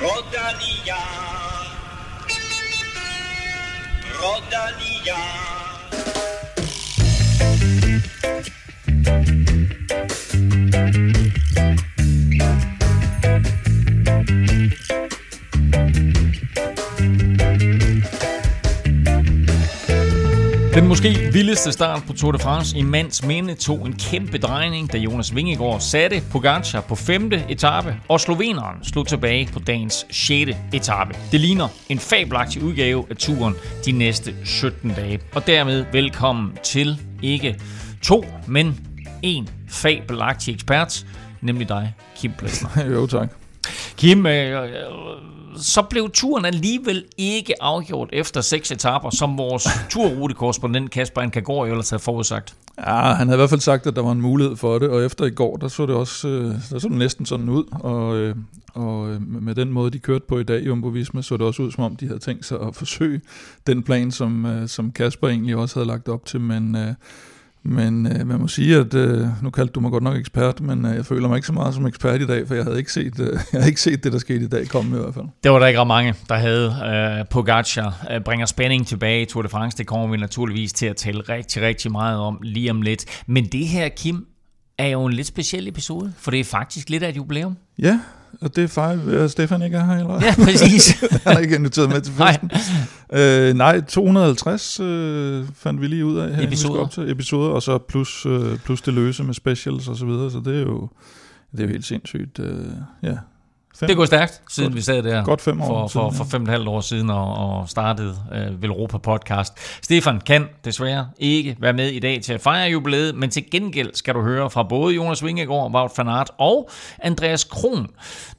Rodalia. Rodalia. Måske vildeste start på Tour de France i mands minde tog en kæmpe drejning, da Jonas Vingegaard satte Pogacar på femte etape, og sloveneren slog tilbage på dagens 6. etape. Det ligner en fabelagtig udgave af turen de næste 17 dage. Og dermed velkommen til ikke to, men en fabelagtig ekspert, nemlig dig, Kim Plessner. jo, tak. Kim, øh, øh, så blev turen alligevel ikke afgjort efter seks etaper, som vores turrutekorrespondent Kasper Ankagor jo ellers havde forudsagt. Ja, han havde i hvert fald sagt, at der var en mulighed for det, og efter i går, der så det også øh, der så det næsten sådan ud, og, øh, og med den måde, de kørte på i dag, Jumbo Visma, så det også ud, som om de havde tænkt sig at forsøge den plan, som, som Kasper egentlig også havde lagt op til, men men øh, man må sige, at øh, nu kaldte du mig godt nok ekspert, men øh, jeg føler mig ikke så meget som ekspert i dag, for jeg havde ikke set, øh, jeg havde ikke set det, der skete i dag komme i hvert fald. Det var der ikke ret mange, der havde. Øh, Pogacar øh, bringer spænding tilbage i Tour de France. Det kommer vi naturligvis til at tale rigtig, rigtig meget om lige om lidt. Men det her, Kim, er jo en lidt speciel episode, for det er faktisk lidt af et jubilæum. Ja, og det er fejl, at Stefan ikke er her, eller? Ja, præcis. han er ikke inviteret med til festen. nej. Øh, nej, 250 øh, fandt vi lige ud af her, episoder. Op til episoder, og så plus, øh, plus det løse med specials og så videre, så det er jo, det er jo helt sindssygt. Øh, ja, Fem. Det går stærkt, siden godt, vi sad der godt fem år for, for, for fem og et halvt år siden og, og startede øh, Velropa podcast. Stefan kan desværre ikke være med i dag til at fejre jubilæet, men til gengæld skal du høre fra både Jonas Vingegaard, Wout van Aert og Andreas Kron,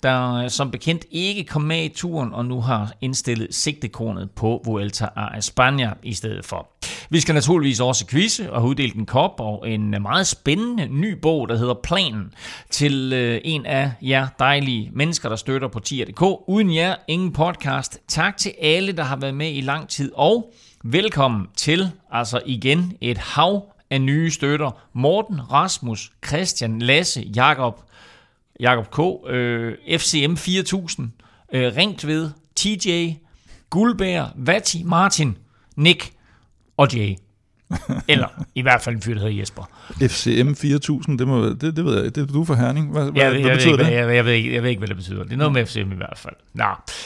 der øh, som bekendt ikke kom med i turen og nu har indstillet sigtekornet på Vuelta a España i stedet for. Vi skal naturligvis også quizze og uddele en kop og en meget spændende ny bog, der hedder Planen, til øh, en af jer dejlige mennesker, der støtter på tier.dk. Uden jer, ingen podcast. Tak til alle, der har været med i lang tid, og velkommen til, altså igen, et hav af nye støtter. Morten, Rasmus, Christian, Lasse, Jakob, Jakob K., øh, FCM 4000, øh, Ringtved, TJ, Guldbær, Vati, Martin, Nick og Jay. Eller i hvert fald en fyr, der hedder Jesper. FCM 4000, det, må, det, det ved jeg Det er du for Herning. Hvad, jeg, hvad, jeg, hvad betyder ikke, det? Jeg, jeg, ved ikke, jeg ved ikke, hvad det betyder. Det er noget med FCM i hvert fald. Nå.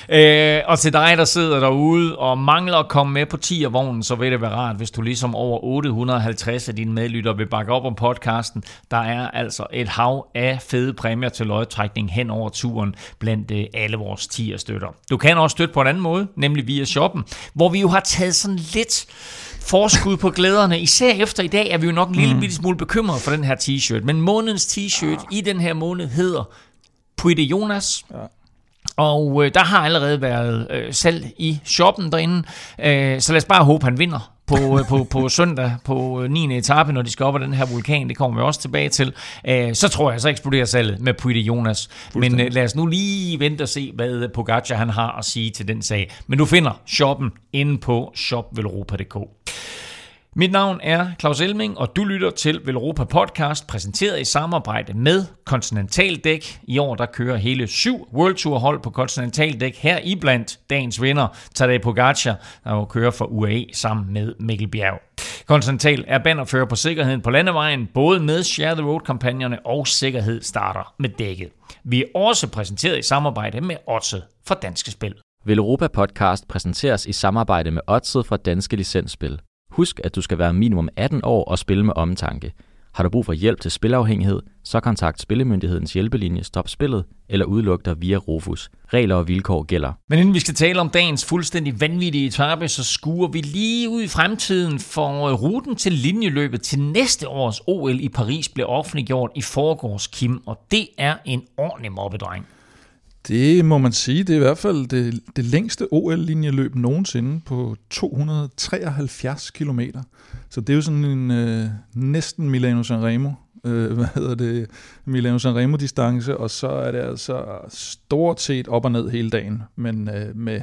Øh, og til dig, der sidder derude og mangler at komme med på 10 vognen, så vil det være rart, hvis du ligesom over 850 af dine medlytter vil bakke op om podcasten. Der er altså et hav af fede præmier til løjetrækning hen over turen blandt øh, alle vores 10 støtter. Du kan også støtte på en anden måde, nemlig via shoppen, hvor vi jo har taget sådan lidt forskud på glæderne. Især efter i dag er vi jo nok en lille mm. bitte smule bekymret for den her t-shirt. Men månedens t-shirt ja. i den her måned hedder Puide Jonas. Ja. Og øh, der har allerede været øh, salg i shoppen derinde. Øh, så lad os bare håbe, han vinder på, øh, på, på søndag på 9. Øh, etape, når de skal op ad den her vulkan. Det kommer vi også tilbage til. Øh, så tror jeg, så eksploderer salget med Puide Jonas. Men øh, lad os nu lige vente og se, hvad Pogacar han har at sige til den sag. Men du finder shoppen inde på shopvelropa.dk. Mit navn er Claus Elming, og du lytter til Velropa Podcast, præsenteret i samarbejde med Continental Dæk. I år der kører hele syv World Tour hold på Continental Dæk. Her i blandt dagens vinder, Tadej Pogacar, der jo kører for UAE sammen med Mikkel Bjerg. Continental er bannerfører på sikkerheden på landevejen, både med Share the Road-kampagnerne og Sikkerhed starter med dækket. Vi er også præsenteret i samarbejde med Otse fra Danske Spil. Velropa Podcast præsenteres i samarbejde med Otse fra Danske Licensspil. Husk, at du skal være minimum 18 år og spille med omtanke. Har du brug for hjælp til spilafhængighed, så kontakt Spillemyndighedens hjælpelinje Stop Spillet eller udluk dig via Rufus. Regler og vilkår gælder. Men inden vi skal tale om dagens fuldstændig vanvittige etape, så skuer vi lige ud i fremtiden, for øh, ruten til linjeløbet til næste års OL i Paris blev offentliggjort i forgårs, Kim, og det er en ordentlig mobbedreng. Det må man sige. Det er i hvert fald det, det længste OL-linjeløb nogensinde på 273 km. Så det er jo sådan en øh, næsten Milano Sanremo, øh, hvad hedder det, Milano Sanremo distance, og så er det altså stort set op og ned hele dagen, men øh, med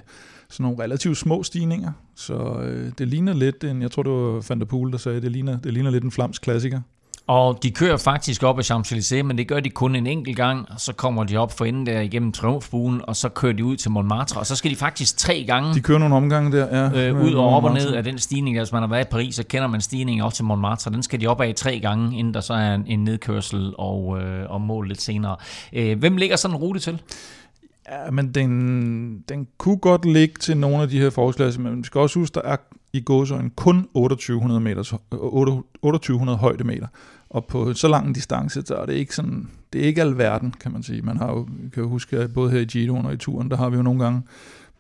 sådan nogle relativt små stigninger. Så øh, det ligner lidt en, jeg tror det var Van der Poel, der sagde, det ligner, det ligner lidt en flamsk klassiker. Og de kører faktisk op ad Champs-Élysées, men det gør de kun en enkelt gang, og så kommer de op for enden der igennem Triumfbuen, og så kører de ud til Montmartre, og så skal de faktisk tre gange De kører nogle omgange der, ja. øh, ud og op og ned af den stigning. Altså man har været i Paris, så kender man stigningen op til Montmartre. Den skal de op af tre gange, inden der så er en, en nedkørsel og, øh, og mål lidt senere. Øh, hvem ligger sådan en rute til? Ja, men den, den kunne godt ligge til nogle af de her forårsklasser, men vi skal også huske, der er i gåsøjen kun 2800, meters, 2800 øh, højdemeter. Og på så lang en distance, så er det ikke sådan, det er ikke alverden, kan man sige. Man har jo, kan jo huske, at både her i Giroen og i turen, der har vi jo nogle gange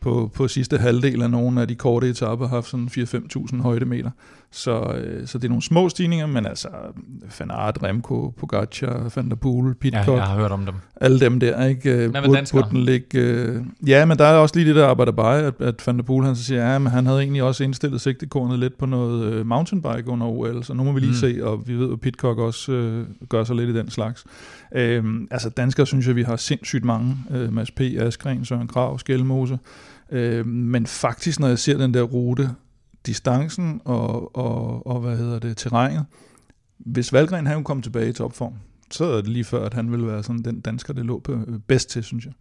på, på sidste halvdel af nogle af de korte etaper haft sådan 4-5.000 højdemeter. Så, øh, så det er nogle små stigninger, men altså Van Aert, Remco, Pogacar, Van der Poel, Ja, Pitcock, jeg har hørt om dem. alle dem der, ikke? Øh, med danskere? den ligge, øh, ja, men der er også lige det der arbejder bare, at, at Van der Poel, han så siger, ja, men han havde egentlig også indstillet sigtekornet lidt på noget øh, mountainbike under OL, så nu må vi lige Mm. se, og vi ved, at Pitcock også øh, gør sig lidt i den slags. Øh, altså danskere synes jeg, vi har sindssygt mange. Øh, Mads P., Askren, Søren Krav, Skelmose. Øh, men faktisk, når jeg ser den der rute, distancen og, og, og hvad hedder det, terrænet, hvis Valgren han kom tilbage i topform, så er det lige før, at han ville være sådan den dansker, det lå på øh, bedst til, synes jeg.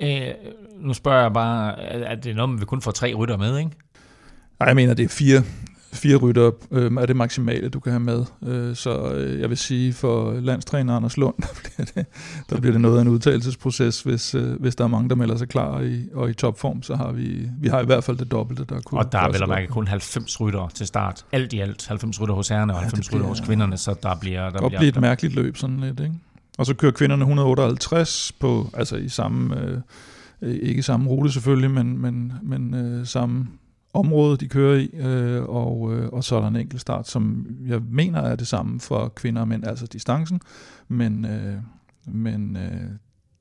Øh, nu spørger jeg bare, er er det noget, man vil kun få tre rytter med, ikke? Ej, jeg mener, det er fire, fire rytter øh, er det maksimale, du kan have med. Øh, så øh, jeg vil sige, for landstræner Anders Lund, der bliver det, der bliver det noget af en udtalelsesproces, hvis, øh, hvis der er mange, der melder sig klar i, og i topform, så har vi, vi har i hvert fald det dobbelte, der kunne Og der er vel at mærke kun 90 rytter til start. Alt i alt 90 rytter hos herrerne og Ja, det 90 rytter bliver- hos kvinderne, så der bliver... Der Det godt blive et mærkeligt løb sådan lidt, ikke? Og så kører kvinderne 158 på, altså i samme, øh, ikke samme rute selvfølgelig, men, men, men øh, samme område, de kører i, øh, og, øh, og så er der en enkelt start, som jeg mener er det samme for kvinder og mænd, altså distancen, men, øh, men øh,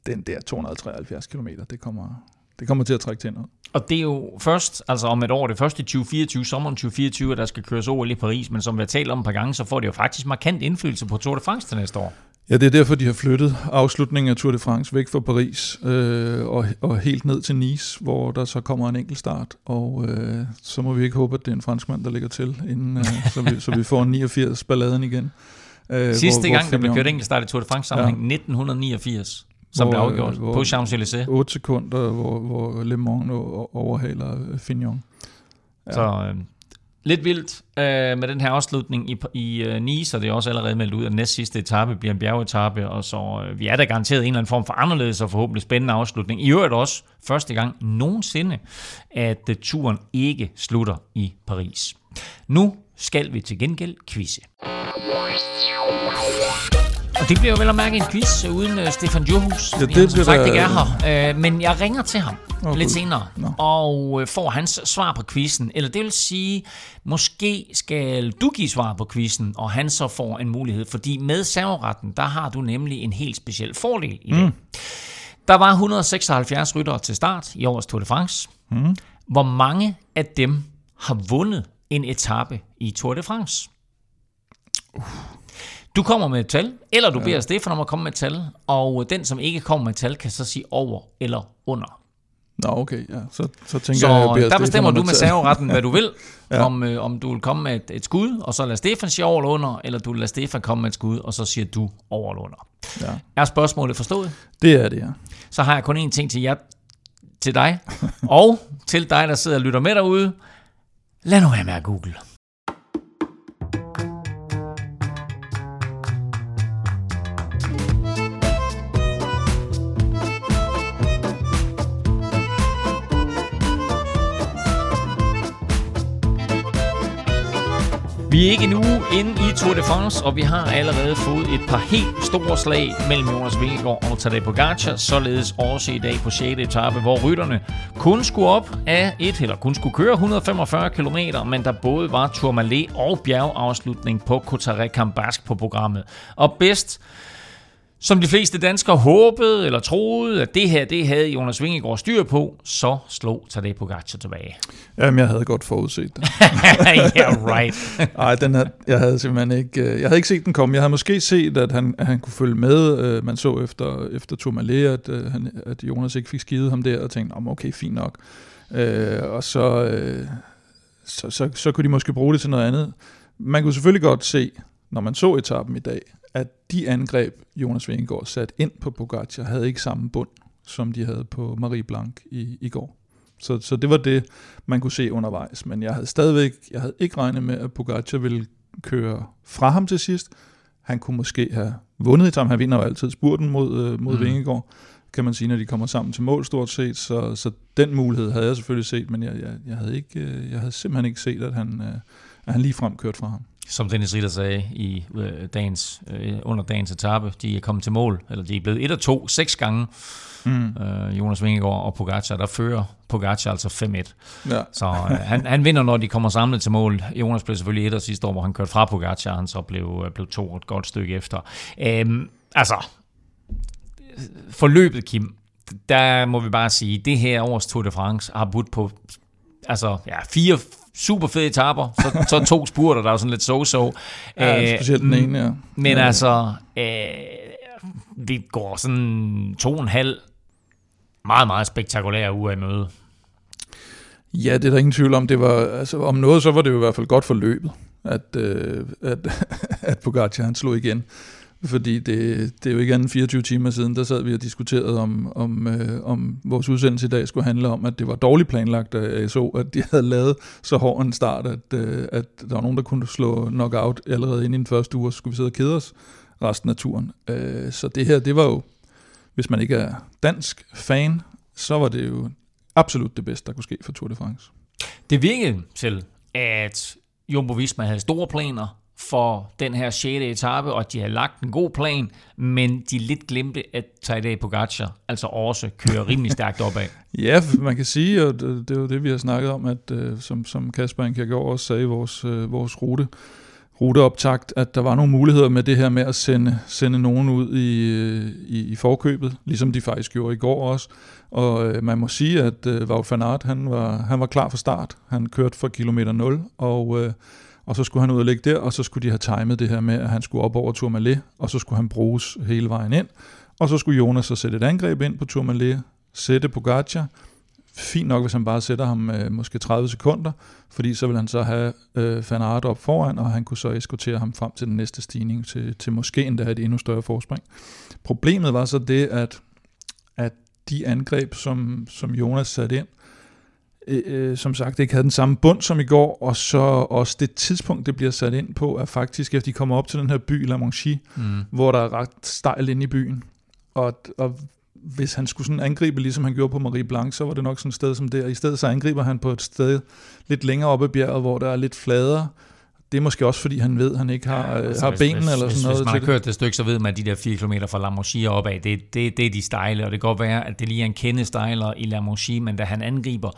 den der 273 km, det kommer, det kommer til at trække tænder. Og det er jo først, altså om et år, det er først i 2024, sommeren 2024, at der skal køres OL i Paris, men som vi har talt om et par gange, så får det jo faktisk markant indflydelse på Tour de France til næste år. Ja, det er derfor, de har flyttet afslutningen af Tour de France væk fra Paris øh, og, og helt ned til Nice, hvor der så kommer en enkelt start. Og øh, så må vi ikke håbe, at det er en franskmand, der ligger til, inden, øh, så, vi, så vi får en 89 balladen igen. Øh, Sidste hvor, gang, der blev kørt enkeltstart i Tour de France sammenhæng, 1989, som Hvor, blev øh, afgjort hvor- på Champs-Élysées. 8 sekunder, hvor, hvor Le Mans overhaler Fignon. Ja. Så øh, lidt vildt øh, med den her afslutning i, i øh, Nice, og det er også allerede meldt ud, at næst sidste etape bliver en bjergetappe, og så øh, vi er da garanteret en eller anden form for anderledes og forhåbentlig spændende afslutning. I øvrigt også første gang nogensinde, at øh, turen ikke slutter i Paris. Nu skal vi til gengæld quizze. Og det bliver jo vel at mærke en quiz uden uh, Stefan Johus. Ja, det som bliver sagt ikke er her. Uh, men jeg ringer til ham oh, lidt Gud. senere, Nå. og uh, får hans svar på quizzen. Eller det vil sige, måske skal du give svar på quizzen, og han så får en mulighed. Fordi med serveretten, der har du nemlig en helt speciel fordel i det. Mm. Der var 176 ryttere til start i årets Tour de France. Mm. Hvor mange af dem har vundet en etape i Tour de France? Du kommer med et tal, eller du beder Stefan om at komme med et tal, og den, som ikke kommer med et tal, kan så sige over eller under. Nå, okay, ja. Så, så tænker Så jeg, jeg beder der Stefan bestemmer du med serveretten, hvad du vil. Ja. ja. om, øh, om du vil komme med et, et skud, og så lade Stefan sige over eller under, eller du lader Stefan komme med et skud, og så siger du over eller under. Ja, Er spørgsmålet forstået? det er det, ja. Så har jeg kun én ting til jer, til dig, og til dig, der sidder og lytter med derude. Lad nu være med at google. Vi er ikke nu inde i Tour de France, og vi har allerede fået et par helt store slag mellem Jonas Vingegaard og Tadej Pogacar, således også i dag på 6. etape, hvor rytterne kun skulle op af et, eller kun skulle køre 145 km, men der både var Tourmalet og bjergafslutning på Cotarec på programmet. Og bedst som de fleste danskere håbede eller troede, at det her det havde Jonas Vingegaard styr på, så slog Tadej Pogacar tilbage. Jamen, jeg havde godt forudset det. yeah, right. Nej, den havde, jeg havde simpelthen ikke, øh, jeg havde ikke set den komme. Jeg havde måske set, at han, at han kunne følge med. Øh, Man så efter, efter Tourmalet, at, øh, han, at Jonas ikke fik skidet ham der, og tænkte, "Nå, men okay, fint nok. Øh, og så, øh, så, så, så kunne de måske bruge det til noget andet. Man kunne selvfølgelig godt se når man så etappen i dag, at de angreb, Jonas Vingegaard sat ind på Pogacar, havde ikke samme bund, som de havde på Marie Blanc i, i går. Så, så det var det, man kunne se undervejs. Men jeg havde stadigvæk, jeg havde ikke regnet med, at Pogacar ville køre fra ham til sidst. Han kunne måske have vundet i. Han vinder jo altid spurten mod, øh, mod mm. Vingegaard, kan man sige, når de kommer sammen til mål stort set. Så, så den mulighed havde jeg selvfølgelig set, men jeg, jeg, jeg, havde, ikke, øh, jeg havde simpelthen ikke set, at han, øh, at han lige frem kørte fra ham. Som Dennis Ritter sagde i dagens, under dagens etape, de er kommet til mål, eller de er blevet 1 og 2 seks gange. Mm. Øh, Jonas Vingegaard og Pogacar, der fører Pogacar altså 5-1. Ja. Så øh, han, han vinder, når de kommer samlet til mål. Jonas blev selvfølgelig et af sidste år, hvor han kørte fra Pogacar, han så blev, blev to et godt stykke efter. Øhm, altså, forløbet, Kim, der må vi bare sige, det her års Tour de France har budt på altså, ja, fire super fede etapper, så, så to spurter, der er sådan lidt so-so. Ja, specielt den ene, ja. Men ja. altså, øh, vi går sådan to og en halv meget, meget spektakulære uge i møde. Ja, det er der ingen tvivl om. Det var, altså, om noget, så var det jo i hvert fald godt for løbet, at, øh, at, at Pogacar han slog igen. Fordi det, det er jo ikke andet 24 timer siden, der sad vi og diskuterede om, om, øh, om vores udsendelse i dag skulle handle om, at det var dårligt planlagt af ASO, at de havde lavet så hård en start, at, øh, at der var nogen, der kunne slå knockout allerede inden i den første uge, og så skulle vi sidde og kede os resten af turen. Øh, så det her, det var jo, hvis man ikke er dansk fan, så var det jo absolut det bedste, der kunne ske for Tour de France. Det virkede til, at Jumbo Visma havde store planer for den her 6. etape, og de har lagt en god plan, men de lidt glemte, at Tadej Pogacar altså også kører rimelig stærkt opad. ja, man kan sige, og det, det er jo det, vi har snakket om, at øh, som, som Kasper Inkergaard også sagde i vores, øh, vores rute, ruteoptakt, at der var nogle muligheder med det her med at sende, sende nogen ud i, øh, i, i forkøbet, ligesom de faktisk gjorde i går også. Og øh, man må sige, at øh, Wout van Aert, han var, han var klar for start. Han kørte fra kilometer 0, og, øh, og så skulle han ud og ligge der, og så skulle de have timet det her med, at han skulle op over Tourmalet, og så skulle han bruges hele vejen ind. Og så skulle Jonas så sætte et angreb ind på Tourmalet, sætte Pogacar, fint nok, hvis han bare sætter ham øh, måske 30 sekunder, fordi så vil han så have øh, Van Aert op foran, og han kunne så eskortere ham frem til den næste stigning, til, til måske endda et endnu større forspring. Problemet var så det, at, at de angreb, som, som Jonas satte ind, øh, øh, som sagt ikke havde den samme bund som i går, og så også det tidspunkt, det bliver sat ind på, er faktisk, efter de kommer op til den her by, La Manche, mm. hvor der er ret stejl ind i byen. Og, og hvis han skulle sådan angribe, ligesom han gjorde på Marie Blanc, så var det nok sådan et sted som der. I stedet så angriber han på et sted lidt længere oppe i bjerget, hvor der er lidt fladere. Det er måske også, fordi han ved, at han ikke har, ja, altså, har benene hvis, eller sådan noget. Hvis man har kørt det stykke, så ved man, at de der 4 km fra La Mochie opad, det, det, det er de stejle, og det kan godt være, at det lige er en kende stejlere i La Mochie, men da han angriber,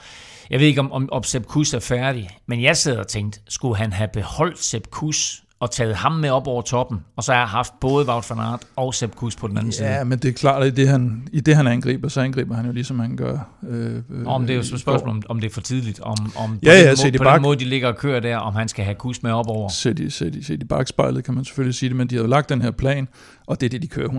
jeg ved ikke, om, om, om Sepp Kuss er færdig, men jeg sidder og tænkte, skulle han have beholdt Sepp Kuss og taget ham med op over toppen, og så har jeg haft både Wout van Aert og Sepp Kuss på den anden ja, side. Ja, men det er klart, at i det, han, i det han angriber, så angriber han jo ligesom han gør. Øh, øh, om det er jo et spørgsmål, om, om det er for tidligt, om, om ja, ja, den, måde, på bak- den måde, de ligger og kører der, om han skal have Kuss med op over. Sæt i, sæt, i, sæt i bagspejlet, kan man selvfølgelig sige det, men de har jo lagt den her plan, og det er det, de kører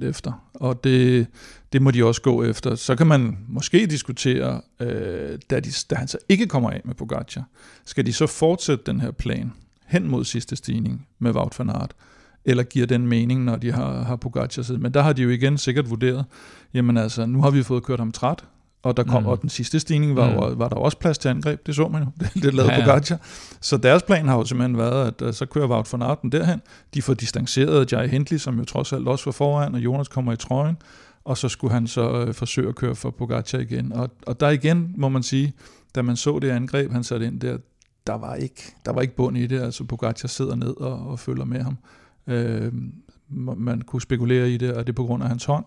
100% efter. Og det, det må de også gå efter. Så kan man måske diskutere, øh, da, de, da han så ikke kommer af med Pogacar, skal de så fortsætte den her plan? Hen mod sidste stigning med Wout van Aert, eller giver den mening, når de har, har Pogacar siddet. Men der har de jo igen sikkert vurderet, jamen altså, nu har vi fået kørt ham træt, og, der kom, mm. og den sidste stigning var, mm. var, var der også plads til angreb, det så man jo, det, det lavede ja, ja. Pogacar. Så deres plan har jo simpelthen været, at uh, så kører Wout van Aert derhen, de får distanceret Jai Hindley, som jo trods alt også var foran, og Jonas kommer i trøjen, og så skulle han så uh, forsøge at køre for Pogacar igen. Og, og der igen, må man sige, da man så det angreb, han satte ind der, der var ikke, der var ikke bund i det. Altså Pogacar sidder ned og, og følger med ham. Øh, man kunne spekulere i det, og det er på grund af hans hånd.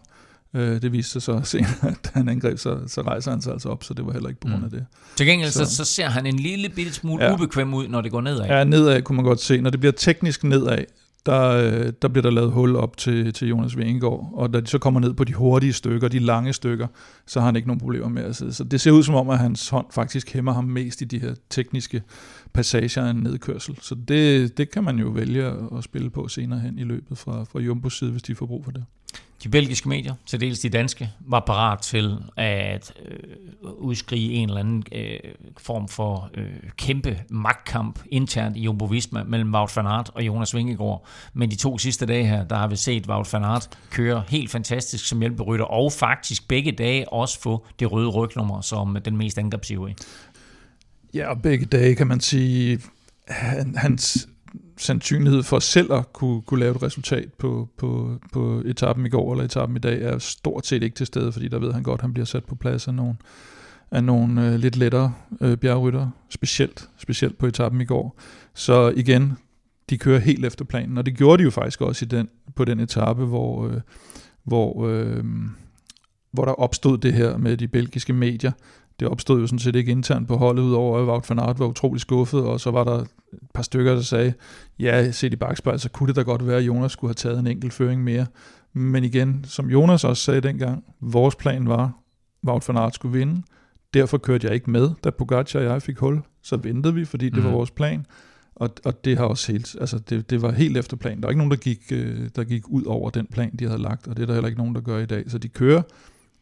Øh, det viste sig så senere, at han angreb, så, så rejser han sig altså op, så det var heller ikke på grund af mm. det. Til gengæld så, så ser han en lille bitte smule ja. ubekvem ud, når det går nedad. Ja, nedad kunne man godt se. Når det bliver teknisk nedad, der, øh, der bliver der lavet hul op til, til Jonas Vingegaard, og da de så kommer ned på de hurtige stykker, de lange stykker, så har han ikke nogen problemer med at sidde. Så det ser ud som om, at hans hånd faktisk hæmmer ham mest i de her tekniske passager af en nedkørsel. Så det, det kan man jo vælge at spille på senere hen i løbet fra, fra Jumbos side, hvis de får brug for det. De belgiske medier, til dels de danske, var parat til at øh, udskrige en eller anden øh, form for øh, kæmpe magtkamp internt i Jumbo Visma mellem Wout van Aert og Jonas Vingegaard. Men de to sidste dage her, der har vi set Wout van Aert køre helt fantastisk som hjælperytter, og faktisk begge dage også få det røde rygnummer som den mest angrebsivrige. Ja, og begge dage kan man sige, han, hans sandsynlighed for selv at kunne, kunne lave et resultat på, på, på etappen i går eller etappen i dag er stort set ikke til stede, fordi der ved han godt, at han bliver sat på plads af nogle, af nogle øh, lidt lettere øh, bjergrytter, specielt, specielt på etappen i går. Så igen, de kører helt efter planen, og det gjorde de jo faktisk også i den, på den etape, hvor, øh, hvor, øh, hvor der opstod det her med de belgiske medier, det opstod jo sådan set ikke internt på holdet, udover at Wout van Aert var utrolig skuffet, og så var der et par stykker, der sagde, ja, set i bagspejl, så kunne det da godt være, at Jonas skulle have taget en enkelt føring mere. Men igen, som Jonas også sagde dengang, vores plan var, Wout van Aert skulle vinde. Derfor kørte jeg ikke med, da Pogacar og jeg fik hul. Så ventede vi, fordi det mm. var mhm. vores plan. Og, og det har også helt, altså det, det var helt efter planen. Der var ikke nogen, der gik, øh, der gik ud over den plan, de havde lagt, og det er der heller ikke nogen, der gør i dag. Så de kører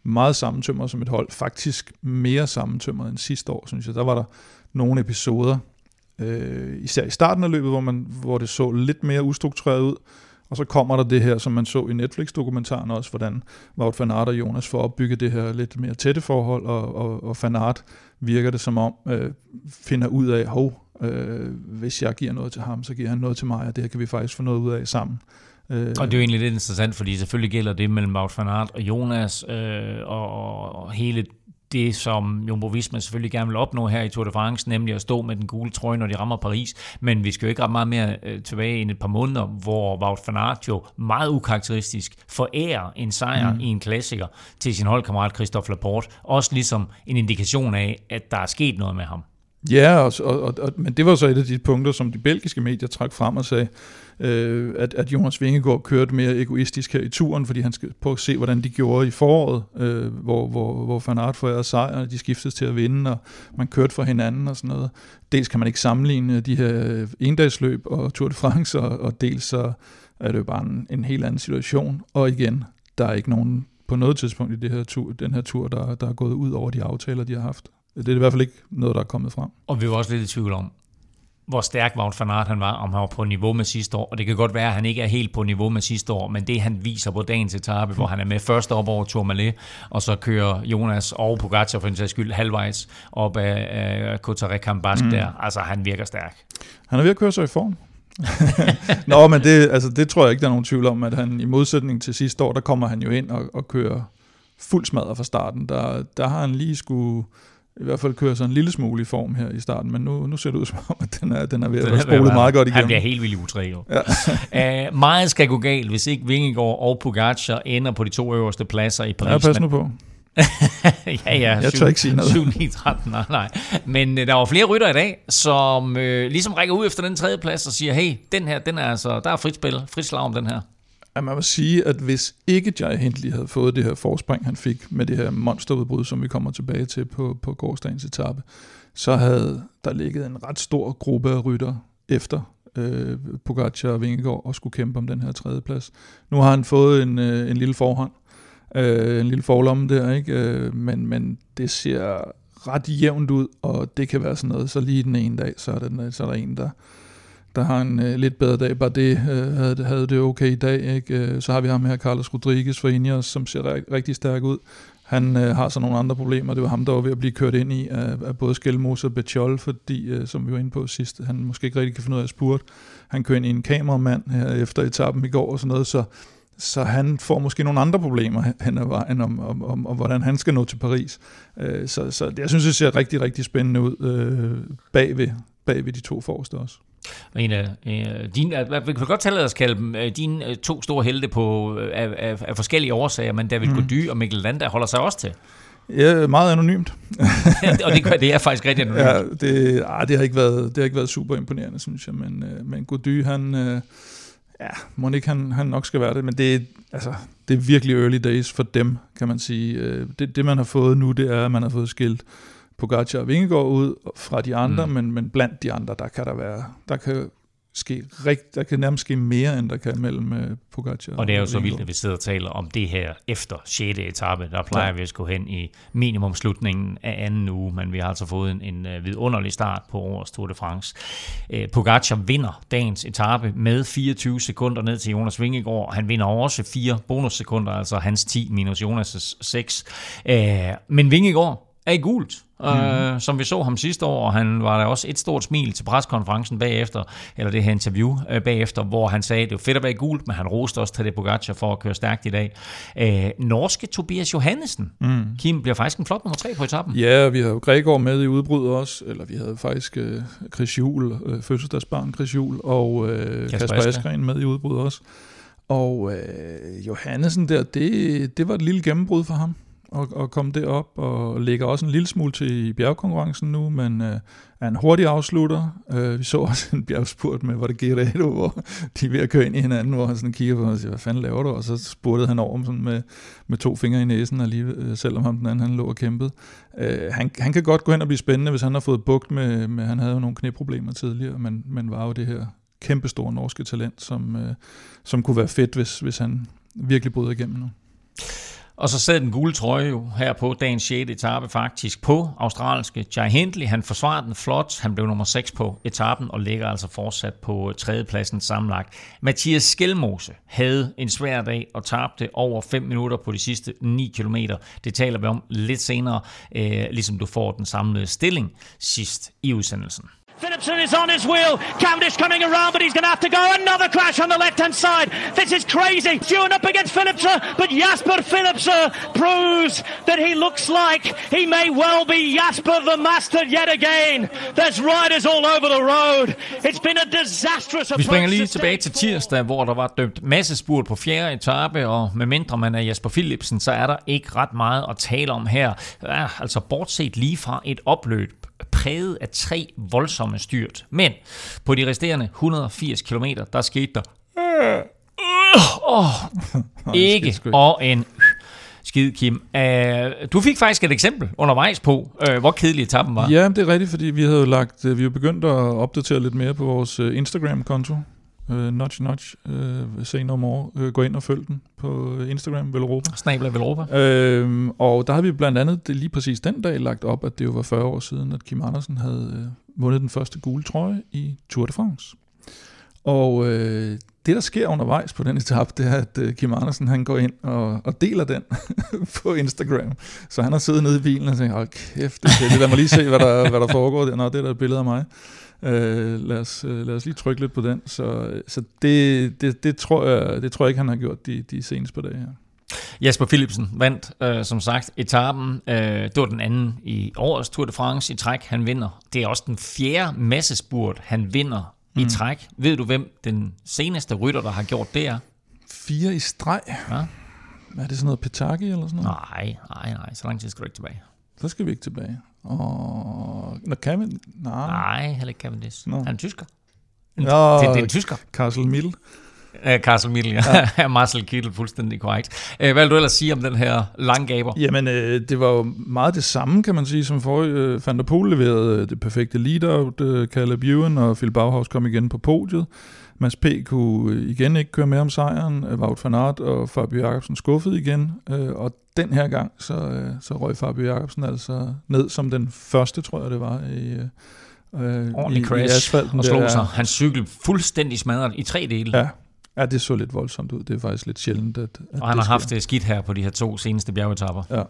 meget sammentømret som et hold. Faktisk mere sammentømret end sidste år, synes jeg. Der var der nogle episoder, øh, især i starten af løbet, hvor, man, hvor det så lidt mere ustruktureret ud. Og så kommer der det her, som man så i Netflix-dokumentaren også, hvordan Wout van Aert og Jonas får opbygget det her lidt mere tætte forhold, og, og, og van Aert virker det som om, øh, finder ud af, hov, øh, hvis jeg giver noget til ham, så giver han noget til mig, og det her kan vi faktisk få noget ud af sammen. Øh, og det er jo egentlig lidt interessant, fordi selvfølgelig gælder det mellem Wout van Aert og Jonas, øh, og, og hele det, som Jumbo Visma selvfølgelig gerne vil opnå her i Tour de France, nemlig at stå med den gule trøje, når de rammer Paris. Men vi skal jo ikke ret meget mere øh, tilbage end et par måneder, hvor Wout van Aert jo meget ukarakteristisk forærer en sejr mm. i en klassiker til sin holdkammerat Christophe Laporte. Også ligesom en indikation af, at der er sket noget med ham. Ja, og, og, og, men det var så et af de punkter, som de belgiske medier trak frem og sagde, øh, at, at Jonas Vingegaard kørte mere egoistisk her i turen, fordi han skal på at se, hvordan de gjorde i foråret, øh, hvor, hvor, hvor Van Aert forærede sejr, og de skiftes til at vinde, og man kørte for hinanden og sådan noget. Dels kan man ikke sammenligne de her endagsløb og Tour de France, og, og dels så er det jo bare en, en helt anden situation. Og igen, der er ikke nogen på noget tidspunkt i det her tur, den her tur, der, der er gået ud over de aftaler, de har haft. Det er i hvert fald ikke noget, der er kommet frem. Og vi var også lidt i tvivl om, hvor stærk Wout van Aert han var, om han var på niveau med sidste år. Og det kan godt være, at han ikke er helt på niveau med sidste år, men det han viser på dagens etape, hvor han er med først op over Tourmalet, og så kører Jonas og Pogacar for en sags skyld halvvejs op af, af Kambask mm. der. Altså, han virker stærk. Han er ved at køre sig i form. Nå, men det, altså, det tror jeg ikke, der er nogen tvivl om, at han i modsætning til sidste år, der kommer han jo ind og, og kører fuld smadret fra starten. Der, der har han lige skulle i hvert fald kører sådan en lille smule i form her i starten, men nu, nu ser det ud som om, at den er, den er ved at være spolet meget godt igennem. Han bliver helt vildt utræ, Ja. uh, meget skal gå galt, hvis ikke Vingegaard og Pogacar ender på de to øverste pladser i Paris. Ja, pas nu på. ja, ja. Jeg tør ikke sige noget. 7, 9, 13, nej, nej. Men øh, der var flere rytter i dag, som øh, ligesom rækker ud efter den tredje plads og siger, hey, den her, den er altså, der er frit spil, frit slag om den her at man må sige, at hvis ikke Jai Hindley havde fået det her forspring, han fik med det her monsterudbrud, som vi kommer tilbage til på, på gårdsdagens etape, så havde der ligget en ret stor gruppe af rytter efter øh, Pogacar og Vingegaard og skulle kæmpe om den her tredje plads. Nu har han fået en, øh, en lille forhånd, øh, en lille forlomme der, ikke? Øh, men, men det ser ret jævnt ud, og det kan være sådan noget, så lige den ene dag, så er den, så er der en, der, der har en øh, lidt bedre dag. Bare det øh, havde, havde det okay i dag. Ikke? Øh, så har vi ham her, Carlos Rodriguez fra Ineos, som ser rigtig stærk ud. Han øh, har så nogle andre problemer. Det var ham, der var ved at blive kørt ind i af, af både Skelmose og Betjol, fordi, øh, som vi var inde på sidst, han måske ikke rigtig kan finde ud af at spurt. Han kører ind i en kameramand her efter etappen i går og sådan noget, så, så han får måske nogle andre problemer hen ad vejen om, om, om, om hvordan han skal nå til Paris. Øh, så, så jeg synes, det ser rigtig, rigtig spændende ud øh, bagved, bagved de to forreste også. En af, din, vi kan godt tale os kalde dem øh, dine øh, to store helte på, øh, af, af, af forskellige årsager, men David mm. Gody og Mikkel Landa holder sig også til. Ja, meget anonymt. og det, det er faktisk rigtig anonymt. Ja, det, ah, det, har ikke været, det har ikke været super imponerende, synes jeg, men, men Gody, han, ja, må ikke han, han nok skal være det, men det, altså, det er virkelig early days for dem, kan man sige. Det, det man har fået nu, det er, at man har fået skilt Pogacar og Vingegaard ud fra de andre, mm. men, men blandt de andre, der kan der være, der kan ske rigt, der kan nærmest ske mere, end der kan mellem uh, Pogacar og det er jo så vildt, at vi sidder og taler om det her efter 6. etape. Der plejer ja. vi at skulle hen i minimum slutningen af anden uge, men vi har altså fået en, en uh, vidunderlig start på årets Tour de France. Uh, Pogacar vinder dagens etape med 24 sekunder ned til Jonas Vingegaard. Han vinder også fire bonussekunder, altså hans 10 minus Jonas' 6. Uh, men Vingegaard er i gult, mm. øh, som vi så ham sidste år, og han var der også et stort smil til preskonferencen bagefter, eller det her interview øh, bagefter, hvor han sagde, det var fedt at være gult, men han roste også Tadej Pogacar for at køre stærkt i dag. Øh, norske Tobias Johannesen, mm. Kim, bliver faktisk en flot nummer tre på etappen. Ja, vi havde jo Gregor med i udbruddet også, eller vi havde faktisk øh, Chris Juhl, øh, fødselsdagsbarn Chris Juhl, og øh, Kasper Askren med i udbruddet også. Og øh, Johannesen der, det, det var et lille gennembrud for ham og, og komme derop, og ligger også en lille smule til i bjergkonkurrencen nu, men øh, er en hurtig afslutter. Øh, vi så også en bjergspurt med, hvor det Guerrero, hvor de er ved at køre ind i hinanden, hvor han sådan kigger på og siger, hvad fanden laver du? Og så spurgte han over sådan med, med to fingre i næsen, alligevel, øh, selvom ham den anden han lå og kæmpede. Øh, han, han kan godt gå hen og blive spændende, hvis han har fået bugt med, med han havde jo nogle knæproblemer tidligere, men, men var jo det her kæmpestore norske talent, som, øh, som kunne være fedt, hvis, hvis han virkelig bryder igennem nu. Og så sad den gule trøje jo her på dagens 6. etape faktisk på australske Jai Hindley. Han forsvarede den flot. Han blev nummer 6 på etappen og ligger altså fortsat på øh, tredjepladsen sammenlagt. Mathias Skelmose havde en svær dag og tabte over 5 minutter på de sidste 9 km. Det taler vi om lidt senere, øh, ligesom du får den samlede stilling sidst i udsendelsen. Philipson is on his wheel. Cavendish coming around, but he's going to have to go. Another crash on the left-hand side. This is crazy. Stewart up against Philipsen, but Jasper Philipsen proves that he looks like he may well be Jasper the Master yet again. There's riders all over the road. It's been a disastrous Vi springer lige tilbage til tirsdag, hvor der var dømt masse spurt på fjerde etape, og med mindre man er Jasper Philipsen, så er der ikke ret meget at tale om her. Ja, altså bortset lige fra et opløb præget af tre voldsomme styrt. Men på de resterende 180 km, der skete der øh, ikke og en skid, Kim. Uh, du fik faktisk et eksempel undervejs på, uh, hvor kedelig etappen var. Ja, det er rigtigt, fordi vi havde lagt, vi har begyndt at opdatere lidt mere på vores Instagram-konto. Uh, nudge, nudge. Uh, se no more. Uh, gå ind og følg den på Instagram, Velropa. Snabla Velropa. Uh, og der har vi blandt andet det lige præcis den dag lagt op, at det jo var 40 år siden, at Kim Andersen havde uh, vundet den første gule trøje i Tour de France. Og uh, det, der sker undervejs på den etape, det er, at uh, Kim Andersen han går ind og, og deler den på Instagram. Så han har siddet nede i bilen og tænkt, hold kæft, det, det lad mig lige se, hvad der, hvad der foregår der. Nå, det er der et billede af mig. Uh, lad, os, uh, lad os lige trykke lidt på den. Så, så det, det, det, tror jeg, det tror jeg ikke, han har gjort de, de seneste par dage her. Jasper Philipsen vandt, øh, som sagt, etappen. Øh, det var den anden i årets Tour de France i træk, han vinder. Det er også den fjerde massespurt, han vinder mm. i træk. Ved du, hvem den seneste rytter, der har gjort det er? Fire i streg? Ja. Er det sådan noget Petaki eller sådan noget? Nej, nej, nej. Så lang tid skal du ikke tilbage. Så skal vi ikke tilbage. Og... Nå, Cavendish? Nej. Nej, heller ikke Cavendish. No. Han er tysker. Nå, det, det er en tysker. Castle Middle. Uh, Castle Middle, ja. ja. Marcel Kittel, fuldstændig korrekt. Uh, hvad vil du ellers sige om den her langgaber? Jamen, øh, det var jo meget det samme, kan man sige, som forrige. Øh, Van der Poel leverede øh, det perfekte lead-out. Øh, Caleb Ewan og Phil Bauhaus kom igen på podiet. Mads P. kunne igen ikke køre med om sejren. Wout van Aert og Fabio Jacobsen skuffede igen. Øh, og den her gang, så, øh, så røg Fabio Jacobsen altså ned som den første, tror jeg det var, i, øh, Ordentlig i, crash i asfalten. Og slog der. sig. Hans cykel fuldstændig smadret i tre dele. Ja, Ja, det så lidt voldsomt ud. Det er faktisk lidt sjældent, at, at Og han har haft det skidt her på de her to seneste bjergetapper. Ja.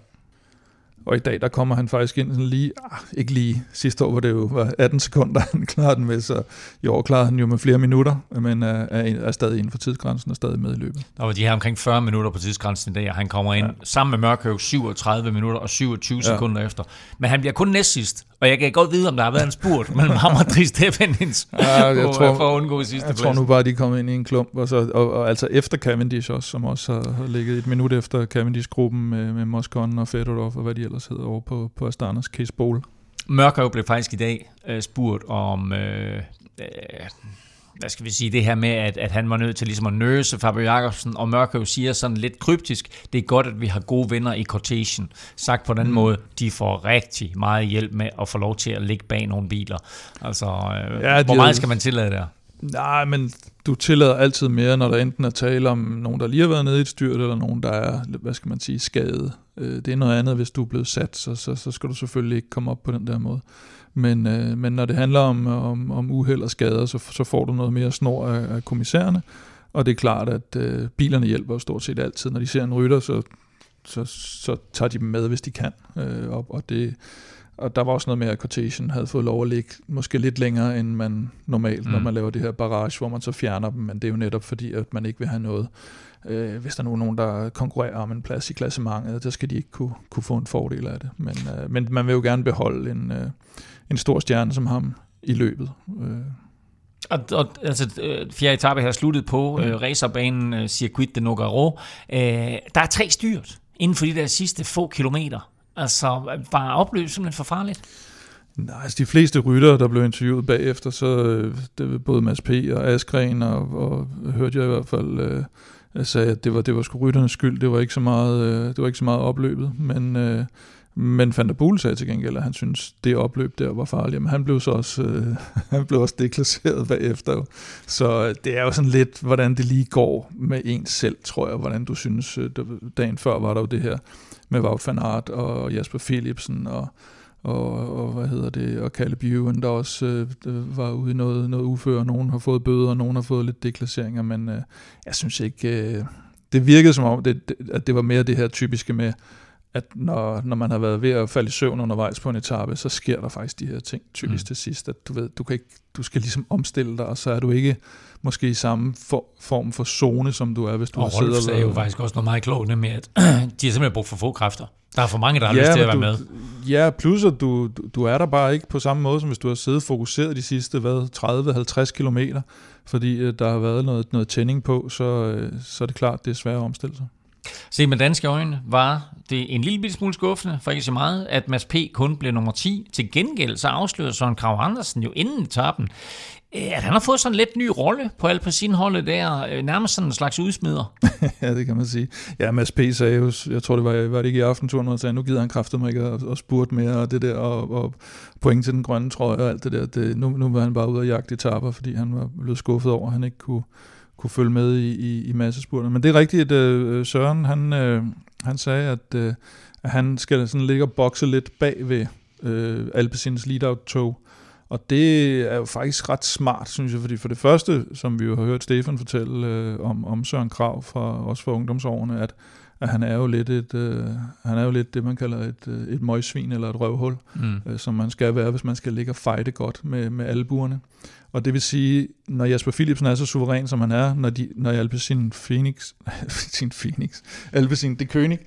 Og i dag, der kommer han faktisk ind sådan lige, ah, ikke lige sidste år, hvor det jo var 18 sekunder, han klarede den med, så i år klarede han jo med flere minutter, men er, er, er stadig inden for tidsgrænsen og stadig med i løbet. Der var de her omkring 40 minutter på tidsgrænsen i dag, og han kommer ind ja. sammen med Mørkøv 37 minutter og 27 ja. sekunder efter. Men han bliver kun næst sidst, og jeg kan godt vide, om der har været en spurt mellem ham og Dries Stefanins ja, jeg tror, for at undgå sidste Jeg tror nu bare, de kommet ind i en klump, og, så, og, og altså efter Cavendish også, som også har, har ligget et minut efter Cavendish-gruppen med, med Moscon og Fedorov og hvad de ellers hedder over på, på Astanas Case Bowl. Mørkøv blev faktisk i dag uh, spurgt om... Øh, øh, hvad skal vi sige, det her med, at, at han var nødt til ligesom at nøse Fabio Jacobsen, og Mørkøv siger sådan lidt kryptisk, det er godt, at vi har gode venner i quotation. Sagt på den mm. måde, de får rigtig meget hjælp med at få lov til at ligge bag nogle biler. Altså, øh, ja, hvor meget skal man tillade der? Nej, men du tillader altid mere, når der enten er tale om nogen, der lige har været nede i et styrt, eller nogen, der er, hvad skal man sige, skadet. Øh, det er noget andet, hvis du er blevet sat, så, så, så skal du selvfølgelig ikke komme op på den der måde. Men, øh, men når det handler om, om, om uheld og skader, så, så får du noget mere snor af, af kommissærerne, og det er klart, at øh, bilerne hjælper stort set altid. Når de ser en rytter, så, så, så tager de dem med, hvis de kan. Øh, og, og det og der var også noget med, at Quotation havde fået lov at ligge måske lidt længere, end man normalt, mm. når man laver det her barrage, hvor man så fjerner dem, men det er jo netop fordi, at man ikke vil have noget. Øh, hvis der er nogen, der konkurrerer om en plads i klassementet, så skal de ikke kunne, kunne få en fordel af det. Men, øh, men man vil jo gerne beholde en, øh, en stor stjerne som ham i løbet. Øh. Og, og altså, øh, fjerde etape her sluttet på mm. øh, racerbanen øh, Circuit de Nogaro. Øh, der er tre styrt inden for de der sidste få kilometer. Altså, var opløbet simpelthen for farligt? Nej, altså de fleste rytter, der blev interviewet bagefter, så øh, det, både Mads P. og Askren, og, og hørte jeg i hvert fald, øh, sagde, at det var, det var sgu rytternes skyld, det var ikke så meget, øh, det var ikke så meget opløbet, men, øh, men Van der Poel sagde til gengæld, at han synes, det opløb der var farligt, men han blev så også, øh, han blev også deklasseret bagefter. Så øh, det er jo sådan lidt, hvordan det lige går med en selv, tror jeg, hvordan du synes, øh, dagen før var der jo det her med Wout van Aert og Jasper Philipsen og, og, og hvad hedder det, og Kalle Bjørn, der også øh, øh, var ude i noget, noget ufør, nogen har fået bøder, og nogen har fået lidt deklasseringer, men øh, jeg synes ikke, øh, det virkede som om, det, det, at det var mere det her typiske med, at når, når man har været ved at falde i søvn undervejs på en etape, så sker der faktisk de her ting typisk mm. til sidst, at du ved, du, kan ikke, du skal ligesom omstille dig, og så er du ikke måske i samme for, form for zone, som du er, hvis du og har siddet og sagde jo faktisk også noget meget klogt med, at de har simpelthen brugt for få kræfter. Der er for mange, der har ja, lyst til at være du, med. Ja, plus at du, du, er der bare ikke på samme måde, som hvis du har siddet fokuseret de sidste 30-50 kilometer, fordi uh, der har været noget, noget tænding på, så, uh, så er det klart, det er svært at omstille sig. Se med danske øjne var det en lille smule skuffende, for ikke så meget, at Mads P. kun blev nummer 10. Til gengæld så afslørede Søren Krav Andersen jo inden etappen, øh, at han har fået sådan en lidt ny rolle på Alpecin-holdet der, øh, nærmest sådan en slags udsmider. ja, det kan man sige. Ja, Mads P. sagde jo, jeg tror det var, var det ikke i aftenturen, hvor han sagde, nu gider han kraftet mig ikke at, at spurte mere, og det der, og, og point til den grønne trøje og alt det der. Det, nu, nu var han bare ude og jagte etapper, fordi han var blevet skuffet over, at han ikke kunne, kunne følge med i, i, i massespurterne. Men det er rigtigt, at uh, Søren, han, uh, han sagde, at, uh, at han skal sådan ligge og bokse lidt bag ved uh, Alpecins lead-out-tog, og det er jo faktisk ret smart, synes jeg, fordi for det første, som vi jo har hørt Stefan fortælle øh, om, om Søren Krav fra, også fra ungdomsårene, at, at han er jo lidt et, øh, han er jo lidt det, man kalder et, øh, et møgsvin eller et røvhul, mm. øh, som man skal være, hvis man skal ligge og fejde godt med, med albuerne. Og det vil sige, når Jasper Philipsen er så suveræn, som han er, når, de, når Alpecin Phoenix, sin Phoenix, Alpecin De König,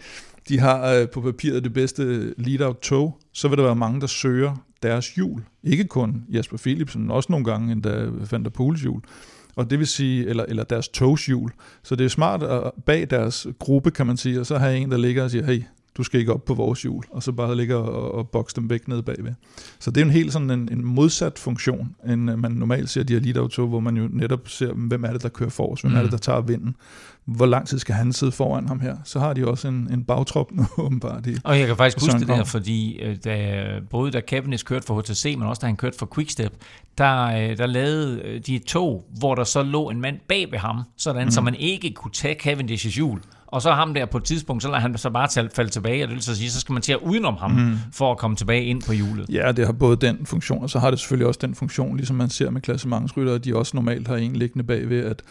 de har øh, på papiret det bedste lead-out tog, så vil der være mange, der søger deres hjul. Ikke kun Jasper Philipsen, men også nogle gange endda Van der Poels hjul. Og det vil sige, eller, eller deres togshjul. Så det er smart at bag deres gruppe, kan man sige, og så har en, der ligger og siger, hey, du skal ikke op på vores hjul, og så bare ligge og, og bokse dem væk ned bagved. Så det er en helt sådan en, en modsat funktion, end man normalt ser de her lead hvor man jo netop ser, hvem er det, der kører for os, hvem mm. er det, mm. der tager vinden, hvor lang tid skal han sidde foran ham her? Så har de også en, en bagtrop nu, åbenbart. I, og jeg kan faktisk huske det der, fordi øh, da, både da Cavendish kørte for HTC, men også da han kørte for Quickstep, der, øh, der lavede øh, de to, hvor der så lå en mand bag ved ham, sådan mm. så man ikke kunne tage Cavendish's hjul og så ham der på et tidspunkt, så lader han så bare falde tilbage, og det vil så sige, så skal man til at udenom ham, mm. for at komme tilbage ind på hjulet. Ja, det har både den funktion, og så har det selvfølgelig også den funktion, ligesom man ser med klassementsrytter, at de også normalt har en liggende bagved, at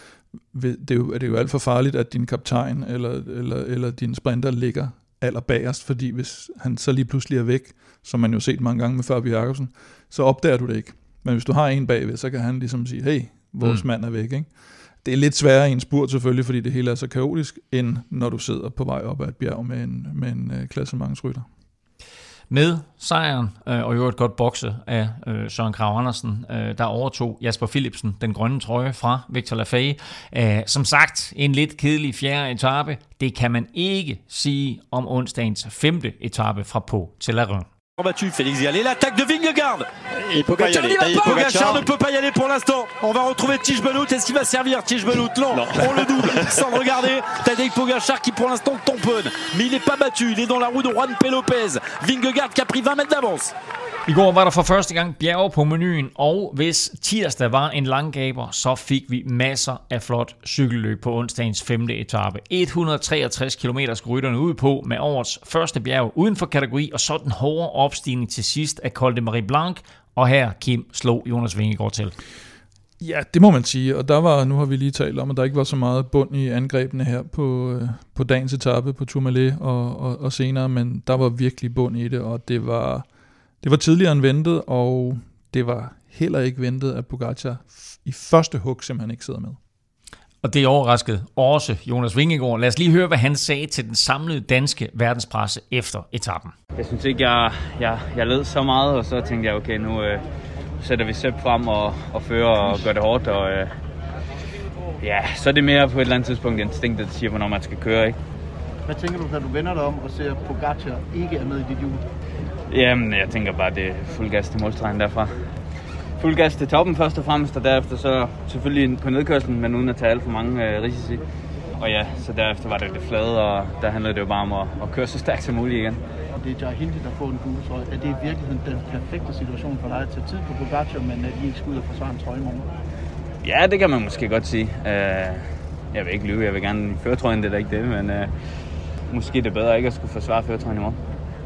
det er jo, det er jo alt for farligt, at din kaptajn eller, eller, eller din sprinter ligger allerbagerst, fordi hvis han så lige pludselig er væk, som man jo set mange gange med Fabio Jacobsen, så opdager du det ikke. Men hvis du har en bagved, så kan han ligesom sige, hey, vores mm. mand er væk. Ikke? Det er lidt sværere i en spurt selvfølgelig, fordi det hele er så kaotisk, end når du sidder på vej op ad et bjerg med en, med en øh, uh, klassementsrytter. Med sejren øh, og jo et godt bokse af øh, Søren Krav Andersen, øh, der overtog Jasper Philipsen den grønne trøje fra Victor Lafay. Øh, som sagt, en lidt kedelig fjerde etape. Det kan man ikke sige om onsdagens femte etape fra på til Larun. Battu, Félix y aller, l'attaque de Vingegaard. Il peut pas y aller, Pogacar ne peut pas y aller pour l'instant. On va retrouver Tige Benoît, est-ce qu'il va servir Tige Benoît non. non, on le double, sans le regarder. Tadej Pogacar qui pour l'instant tamponne. Mais il n'est pas battu, il est dans la roue de Juan P. Lopez. Vingegaard qui a pris 20 mètres d'avance I går var der for første gang bjerge på menuen, og hvis tirsdag var en langgaber, så fik vi masser af flot cykelløb på onsdagens femte etape. 163 km skulle rytterne ud på med årets første bjerg uden for kategori, og så den hårde opstigning til sidst af Col de Marie Blanc, og her Kim slog Jonas Vingegaard til. Ja, det må man sige, og der var, nu har vi lige talt om, at der ikke var så meget bund i angrebene her på, øh, på dagens etape på Tourmalet og, og, og senere, men der var virkelig bund i det, og det var, det var tidligere end ventet, og det var heller ikke ventet, at Pogacar i første hug simpelthen ikke sidder med. Og det overraskede også Jonas Vingegaard. Lad os lige høre, hvad han sagde til den samlede danske verdenspresse efter etappen. Jeg synes ikke, jeg, jeg, jeg led så meget, og så tænkte jeg, okay, nu øh, sætter vi Sepp frem og, og fører og gør det hårdt. Og, øh, ja, så er det mere på et eller andet tidspunkt instinktet, der siger, hvornår man skal køre. Ikke? Hvad tænker du, når du vender dig om og ser, at Pogacar ikke er med i dit hjul? Jamen, jeg tænker bare, det er fuld gas til målstregen derfra. Fuld gas til toppen først og fremmest, og derefter så selvfølgelig på nedkørslen, men uden at tage alt for mange øh, risici. Og ja, så derefter var det det flade, og der handlede det jo bare om at, at køre så stærkt som muligt igen. Og det er Jai Hindley, der får en gule trøje. Er det i virkeligheden den perfekte situation for dig at tage tid på Pogacar, men at I ikke skal ud og forsvare en trøje i morgen? Ja, det kan man måske godt sige. Uh, jeg vil ikke lyve, jeg vil gerne føre trøjen, det er da ikke det, men uh, måske det er bedre ikke at skulle forsvare føretrøjen i morgen.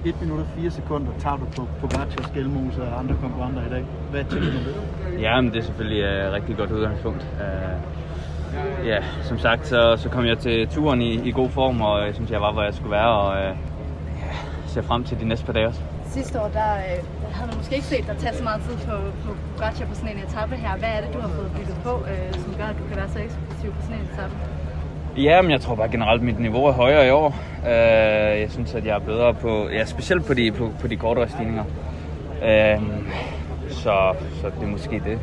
1 minut og 4 sekunder tager du på Pogacars, Skelmose og andre konkurrenter i dag. Hvad tænker du ved? Ja, men det er selvfølgelig et uh, rigtig godt udgangspunkt. Uh, ja, som sagt, så, så kom jeg til turen i, i god form, og jeg synes, jeg var, hvor jeg skulle være, og uh, ja, ser frem til de næste par dage også. Sidste år, der øh, havde man måske ikke set dig tage så meget tid på, på Pogacar på sådan en etape her. Hvad er det, du har fået bygget på, øh, som gør, at du kan være så eksplosiv på sådan en etape? Ja, men jeg tror bare generelt, at mit niveau er højere i år. Uh, jeg synes, at jeg er bedre på, ja, specielt på de, på, på de kortere stigninger. Uh, så, så det er måske det.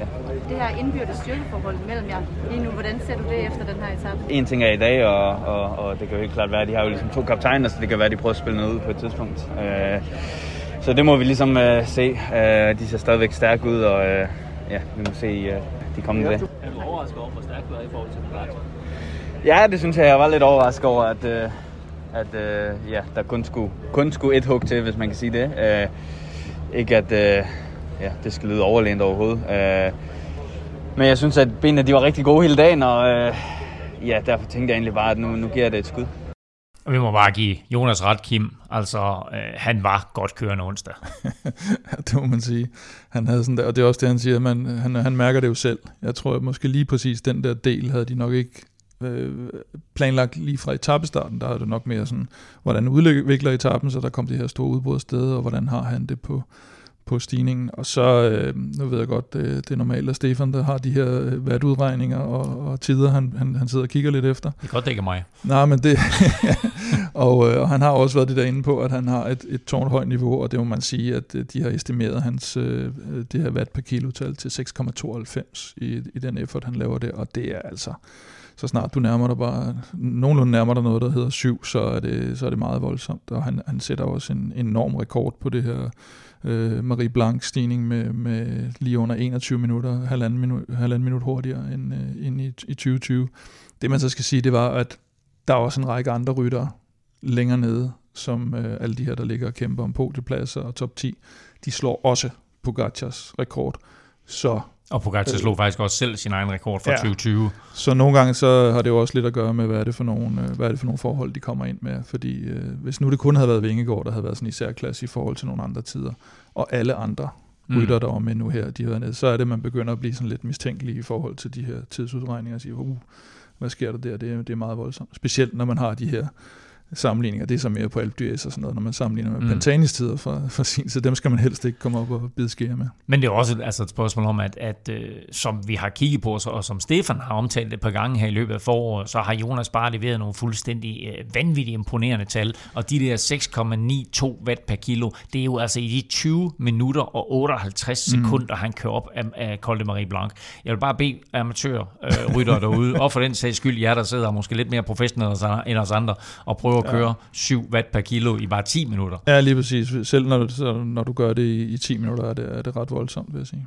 Ja. Det her indbyrdes styrkeforhold mellem jer lige nu, hvordan ser du det efter den her etape? En ting er i dag, og, og, og det kan jo helt klart være, at de har jo ligesom to kaptajner, så det kan være, at de prøver at spille noget ud på et tidspunkt. Uh, så det må vi ligesom uh, se. Uh, de ser stadigvæk stærke ud, og uh, ja, vi må se uh, de kommende dage. Er du overrasket over, hvor stærk du er i forhold til Pogacar? Ja, det synes jeg, jeg var lidt overrasket over, at, uh, at uh, ja, der kun skulle, kun skulle et hug til, hvis man kan sige det. Uh, ikke at uh, ja, det skal lyde overlænt overhovedet. Uh, men jeg synes, at benene de var rigtig gode hele dagen, og uh, ja, derfor tænkte jeg egentlig bare, at nu, nu giver jeg det et skud. Og vi må bare give Jonas ret, Kim. Altså, øh, han var godt kørende onsdag. det må man sige. Han havde sådan der, og det er også det, han siger, man, han, han mærker det jo selv. Jeg tror, at måske lige præcis den der del havde de nok ikke øh, planlagt lige fra etappestarten. Der er det nok mere sådan, hvordan udvikler etappen, så der kom det her store udbrud sted, og hvordan har han det på, på stigningen. Og så, øh, nu ved jeg godt, det, det er normalt, at Stefan der har de her vatudregninger og, og tider, han, han, han sidder og kigger lidt efter. Det er godt, er mig. Nej, men det... og, øh, og han har også været det derinde på, at han har et, et tårnhøjt niveau, og det må man sige, at øh, de har estimeret hans, øh, det her watt per kilotal til 6,92 i, i den effort, han laver det, og det er altså så snart du nærmer dig bare, nogenlunde nærmer dig noget, der hedder syv, så er det, så er det meget voldsomt, og han, han sætter også en enorm rekord på det her øh, Marie Blanc stigning med, med lige under 21 minutter, halvanden minut, halvanden minut hurtigere end, øh, end i, i 2020. Det man så skal sige, det var, at der er også en række andre ryttere længere nede, som øh, alle de her, der ligger og kæmper om podiepladser og top 10, de slår også Pogacars rekord. Så og Pogacar slog faktisk også selv sin egen rekord fra ja. 2020. Så nogle gange så har det jo også lidt at gøre med, hvad er det for nogle, øh, hvad er det for nogle forhold, de kommer ind med. Fordi øh, hvis nu det kun havde været Vingegaard, der havde været sådan i særklasse i forhold til nogle andre tider, og alle andre mm. rytter, der var med nu her, de har været nede, så er det, man begynder at blive sådan lidt mistænkelig i forhold til de her tidsudregninger og sige, uh, hvad sker der der? Det er, det er meget voldsomt. Specielt når man har de her sammenligninger. Det er så mere på Alpe og sådan noget, når man sammenligner med mm. Pantanis tider fra, fra sin, så dem skal man helst ikke komme op og bide skære med. Men det er også altså et spørgsmål om, at, at uh, som vi har kigget på, og som Stefan har omtalt et par gange her i løbet af foråret, så har Jonas bare leveret nogle fuldstændig uh, vanvittigt imponerende tal, og de der 6,92 watt per kilo, det er jo altså i de 20 minutter og 58 mm. sekunder, han kører op af, af Col de Marie Blanc. Jeg vil bare bede amatørrytter uh, derude, og for den sags skyld, jer der sidder måske lidt mere professionelle end os andre, og prøver prøve at køre ja. 7 watt per kilo i bare 10 minutter. Ja, lige præcis. Selv når du, når du gør det i, i 10 minutter, er det, er det ret voldsomt, vil jeg sige.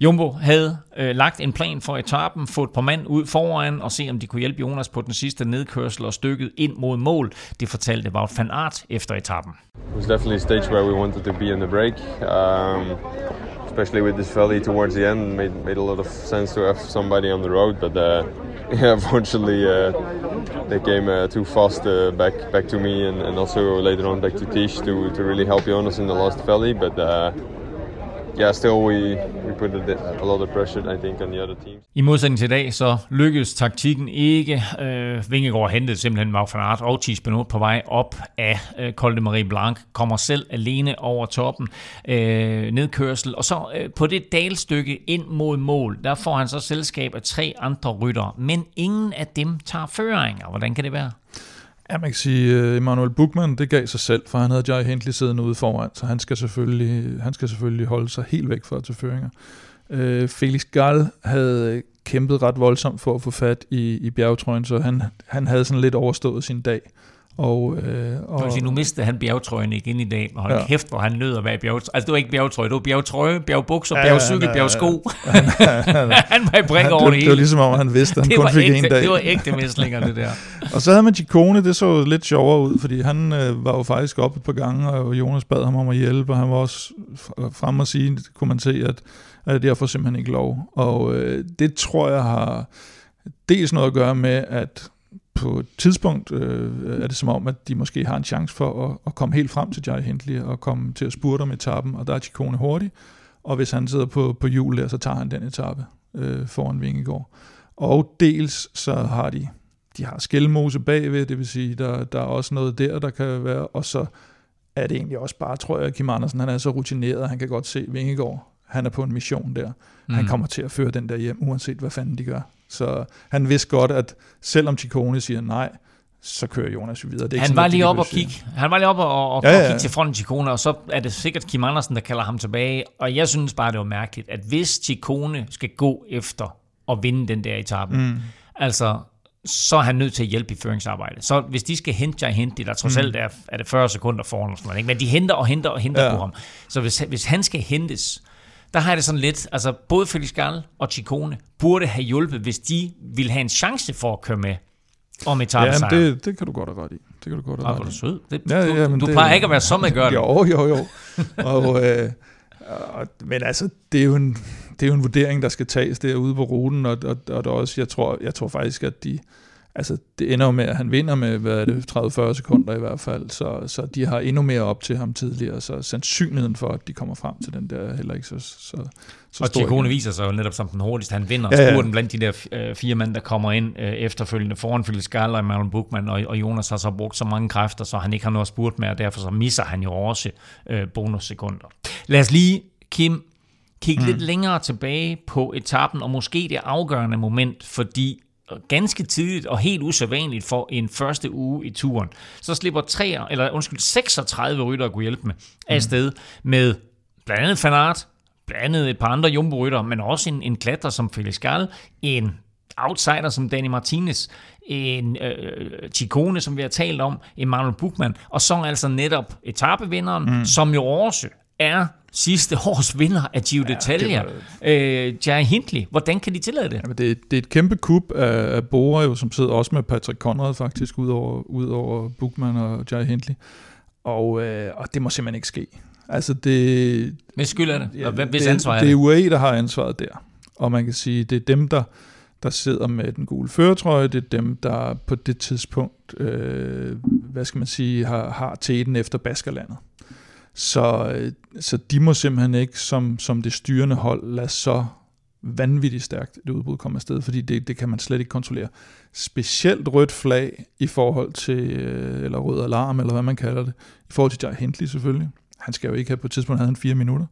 Jumbo havde øh, lagt en plan for etappen, få et par mand ud foran og se, om de kunne hjælpe Jonas på den sidste nedkørsel og stykket ind mod mål. Det fortalte Wout van Aert efter etappen. It was definitely a stage where we wanted to be in the break. Um, especially with this valley towards the end, made made a lot of sense to have somebody on the road. But uh, yeah, unfortunately, uh, they came uh, too fast uh, back back to me, and, and also later on back to Tish to to really help Jonas in the last valley. But yeah, still we we put a, a lot of pressure, I think, on the other teams. I modsætning til i dag, så lykkedes taktikken ikke. Øh, Vingegaard hentede simpelthen Mark van Aert og Thies Benot på vej op af øh, Col de Marie Blanc, kommer selv alene over toppen, øh, nedkørsel, og så øh, på det dalstykke ind mod mål, der får han så selskab af tre andre ryttere, men ingen af dem tager føringer. Hvordan kan det være? Ja, man kan sige, øh, uh, Emanuel Buchmann, det gav sig selv, for han havde Jai Hindley siddende ude foran, så han skal selvfølgelig, han skal selvfølgelig holde sig helt væk fra til føringer. Uh, Felix Gall havde kæmpet ret voldsomt for at få fat i, i bjergetrøjen, så han, han havde sådan lidt overstået sin dag. Og, øh, og, sige, nu mistede han bjergetrøjen igen i dag, og hold ja. kæft, hvor han nød at være bjergetrøje. Altså, det var ikke bjergetrøje, det var bjergetrøje, bjergbukser, ja, bjergcykel, ja, bjergsko. Han, han var i brik over det hele. Det var ligesom om, han vidste, at han kun fik ægte, en dag. Det var ægte mæslinger, det der. og så havde man Chikone, det så lidt sjovere ud, fordi han øh, var jo faktisk oppe et par gange, og Jonas bad ham om at hjælpe, og han var også frem og sige, kunne man se, at, at jeg får simpelthen ikke lov. Og øh, det tror jeg har dels noget at gøre med, at på et tidspunkt øh, er det som om, at de måske har en chance for at, at komme helt frem til Jai Hindley og komme til at spurte om etappen, og der er Chikone hurtig, og hvis han sidder på, på hjul der, så tager han den etape øh, foran Vingegaard. Og dels så har de, de har skældmose bagved, det vil sige, der, der er også noget der, der kan være, og så er det egentlig også bare, tror jeg, at Kim Andersen, han er så rutineret, han kan godt se Vingegaard, han er på en mission der. Mm. Han kommer til at føre den der hjem, uanset hvad fanden de gør. Så han vidste godt, at selvom Ciccone siger nej, så kører Jonas jo videre. Det er han, ikke var sådan, lige op og kigge. Han var lige op og, og, Ja, ja, og kigge til fronten Ciccone, og så er det sikkert Kim Andersen, der kalder ham tilbage. Og jeg synes bare, det var mærkeligt, at hvis Ciccone skal gå efter at vinde den der etape, mm. altså så er han nødt til at hjælpe i føringsarbejdet. Så hvis de skal hente Jai Hindley, der trods alt er, er det 40 sekunder foran, sådan ikke? men de henter og henter og henter ja. på ham. Så hvis, hvis han skal hentes, der har jeg det sådan lidt, altså både Felix Gall og Ciccone burde have hjulpet, hvis de ville have en chance for at køre med om Ja, etappesejren. men det, det kan du godt have ret i. Det kan du godt have Ah, ret er du i. sød. Det, Ja, du, ja, du det- plejer ikke at være så med gør det. Jo, jo, jo. Og, øh, og, men altså, det er, jo en, det er jo en vurdering, der skal tages derude på ruten, og, og, og der er også, jeg tror, jeg tror faktisk, at de, altså, det ender jo med, at han vinder med, hvad er det, 30-40 sekunder i hvert fald, så, så de har endnu mere op til ham tidligere, så sandsynligheden for, at de kommer frem til den der, er heller ikke så, så, så Og stor. Ciccone igen. viser sig jo netop som den hurtigste. Han vinder Ja, ja. spurten blandt de der øh, fire mænd, der kommer ind øh, efterfølgende foran Felix Gall og Marlon Buchmann, og, og Jonas har så brugt så mange kræfter, så han ikke har noget at spurt med, og derfor så misser han jo også øh, bonussekunder. Lad os lige, Kim, kigge mm. lidt længere tilbage på etappen, og måske det afgørende moment, fordi ganske tidligt og helt usædvanligt for en første uge i turen, så slipper tre, eller undskyld, 36 rytter at kunne hjælpe med afsted med blandt andet Van Aert, blandt andet et par andre jumbo men også en, en klatrer som Felix Gall, en outsider som Danny Martinez, en øh, Chikone, som vi har talt om, Emmanuel Buchmann, og så altså netop etapevinderen, mm. som jo også er sidste års vinder af Giro d'Italia, øh, Jai Hindley. Hvordan kan de tillade det? Jamen, det, er- det er et kæmpe kub af, af Bora, jo, som sidder også med Patrick Conrad faktisk, ud over, ud over Bookman og Jai Hindley. Og, øh, og det må simpelthen ikke ske. Altså det, Hvis skyld er det? Og hvem- hvis det, ansvar er det? det? er UAE, der har ansvaret der. Og man kan sige, det er dem, der, der sidder med den gule føretrøje. Det er dem, der på det tidspunkt, øh, hvad skal man sige, har, har teten efter Baskerlandet. Så, øh, så de må simpelthen ikke som, som det styrende hold lade så vanvittigt stærkt et udbud komme afsted, fordi det, det kan man slet ikke kontrollere. Specielt rødt flag i forhold til, øh, eller rød alarm, eller hvad man kalder det, i forhold til Jai Hindley selvfølgelig. Han skal jo ikke have, på et tidspunkt havde han fire minutter,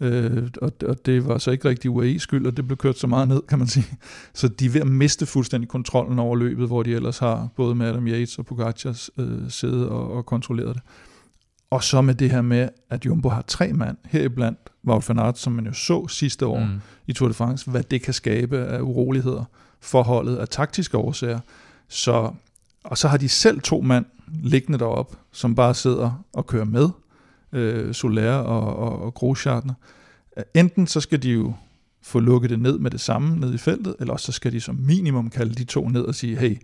øh, og, og det var så ikke rigtig UAE skyld, og det blev kørt så meget ned, kan man sige. Så de er ved at miste fuldstændig kontrollen over løbet, hvor de ellers har, både med Adam Yates og Pogacars øh, siddet og, og kontrolleret det. Og så med det her med, at Jumbo har tre mand, heriblandt Wout van Aert, som man jo så sidste år Mm. i Tour de France, hvad det kan skabe af uroligheder for holdet af taktiske årsager. Så, og så har de selv to mand liggende derop, som bare sidder og kører med, øh, Soler og, og, og Groschartner. enten så skal de jo få lukket det ned med det samme ned i feltet, eller også så skal de som minimum kalde de to ned og sige, hey,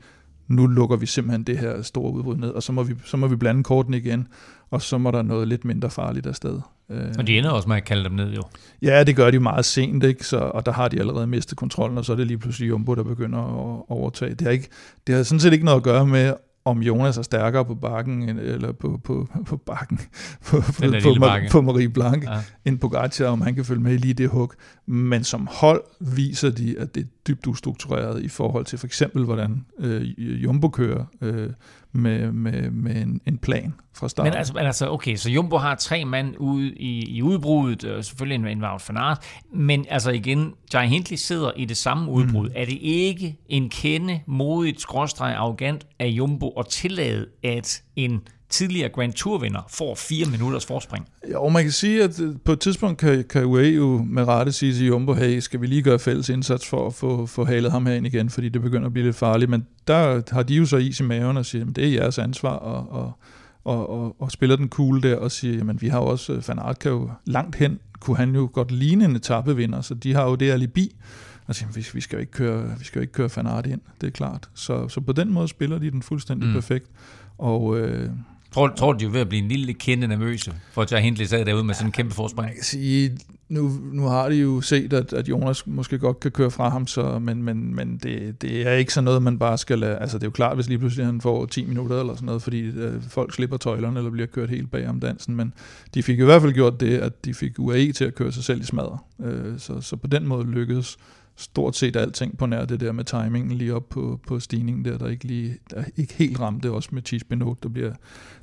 nu lukker vi simpelthen det her store udbrud ned, og så må vi, så må vi blande korten igen, og så må der noget lidt mindre farligt afsted. Øh, og de ender også med at kalde dem ned, jo. Ja, det gør de meget sent, ikke? Så, og der har de allerede mistet kontrollen, og så er det lige pludselig Jumbo, der begynder at overtage. Det har, ikke, det har sådan set ikke noget at gøre med, om Jonas er stærkere på bakken, eller på, på, på bakken, på, på, på, bakke. på Marie Blanc, ja. end Pogacar, om han kan følge med i lige det hug. Men som hold viser de, at det er dybt ustruktureret i forhold til for eksempel, hvordan øh, Jumbo kører øh, med, med, med en, en plan fra start. Men altså, altså, okay, så Jumbo har tre mand ude i, i udbruddet, og selvfølgelig en, en Wout van Aert, men altså igen, Jai Hindley sidder i det samme udbrud. Mm. Er det ikke en kende modigt, skråstreg, arrogant af Jumbo at tillade, at en tidligere Grand Tour-vinder får fire minutters forspring. Ja, og man kan sige, at øh, på et tidspunkt kan, kan UAE jo med rette sige til Jumbo, hey, skal vi lige gøre fælles indsats for at få, få halet ham herind igen, fordi det begynder at blive lidt farligt. Men der har de jo så is i maven og siger, at det er jeres ansvar, og, og, og, og, og spiller den cool der og siger, jamen vi har jo også, øh, Van Aert kan jo langt hen, kunne han jo godt ligne en etappevinder, så de har jo det alibi. Og siger, vi, vi skal jo ikke køre, vi skal jo ikke køre Van Aert ind, det er klart. Så, så på den måde spiller de den fuldstændig mm. perfekt. Og, øh, Tror, tror du, de er ved at blive en lille kende nervøse, for at tage Hindley sad derude med sådan en kæmpe forspring? Jeg kan sige, nu, nu har de jo set, at, at Jonas måske godt kan køre fra ham, så, men, men, men det, det er ikke sådan noget, man bare skal lade... Altså det er jo klart, hvis lige pludselig han får 10 minutter eller sådan noget, fordi øh, folk slipper tøjlerne eller bliver kørt helt bag om dansen, men de fik i hvert fald gjort det, at de fik UAE til at køre sig selv i smadret. Øh, så, så på den måde lykkedes stort set alting på nær det der med timingen lige op på, på stigningen der, der ikke, lige, der ikke helt ramte, også med Cheese Benot, der bliver,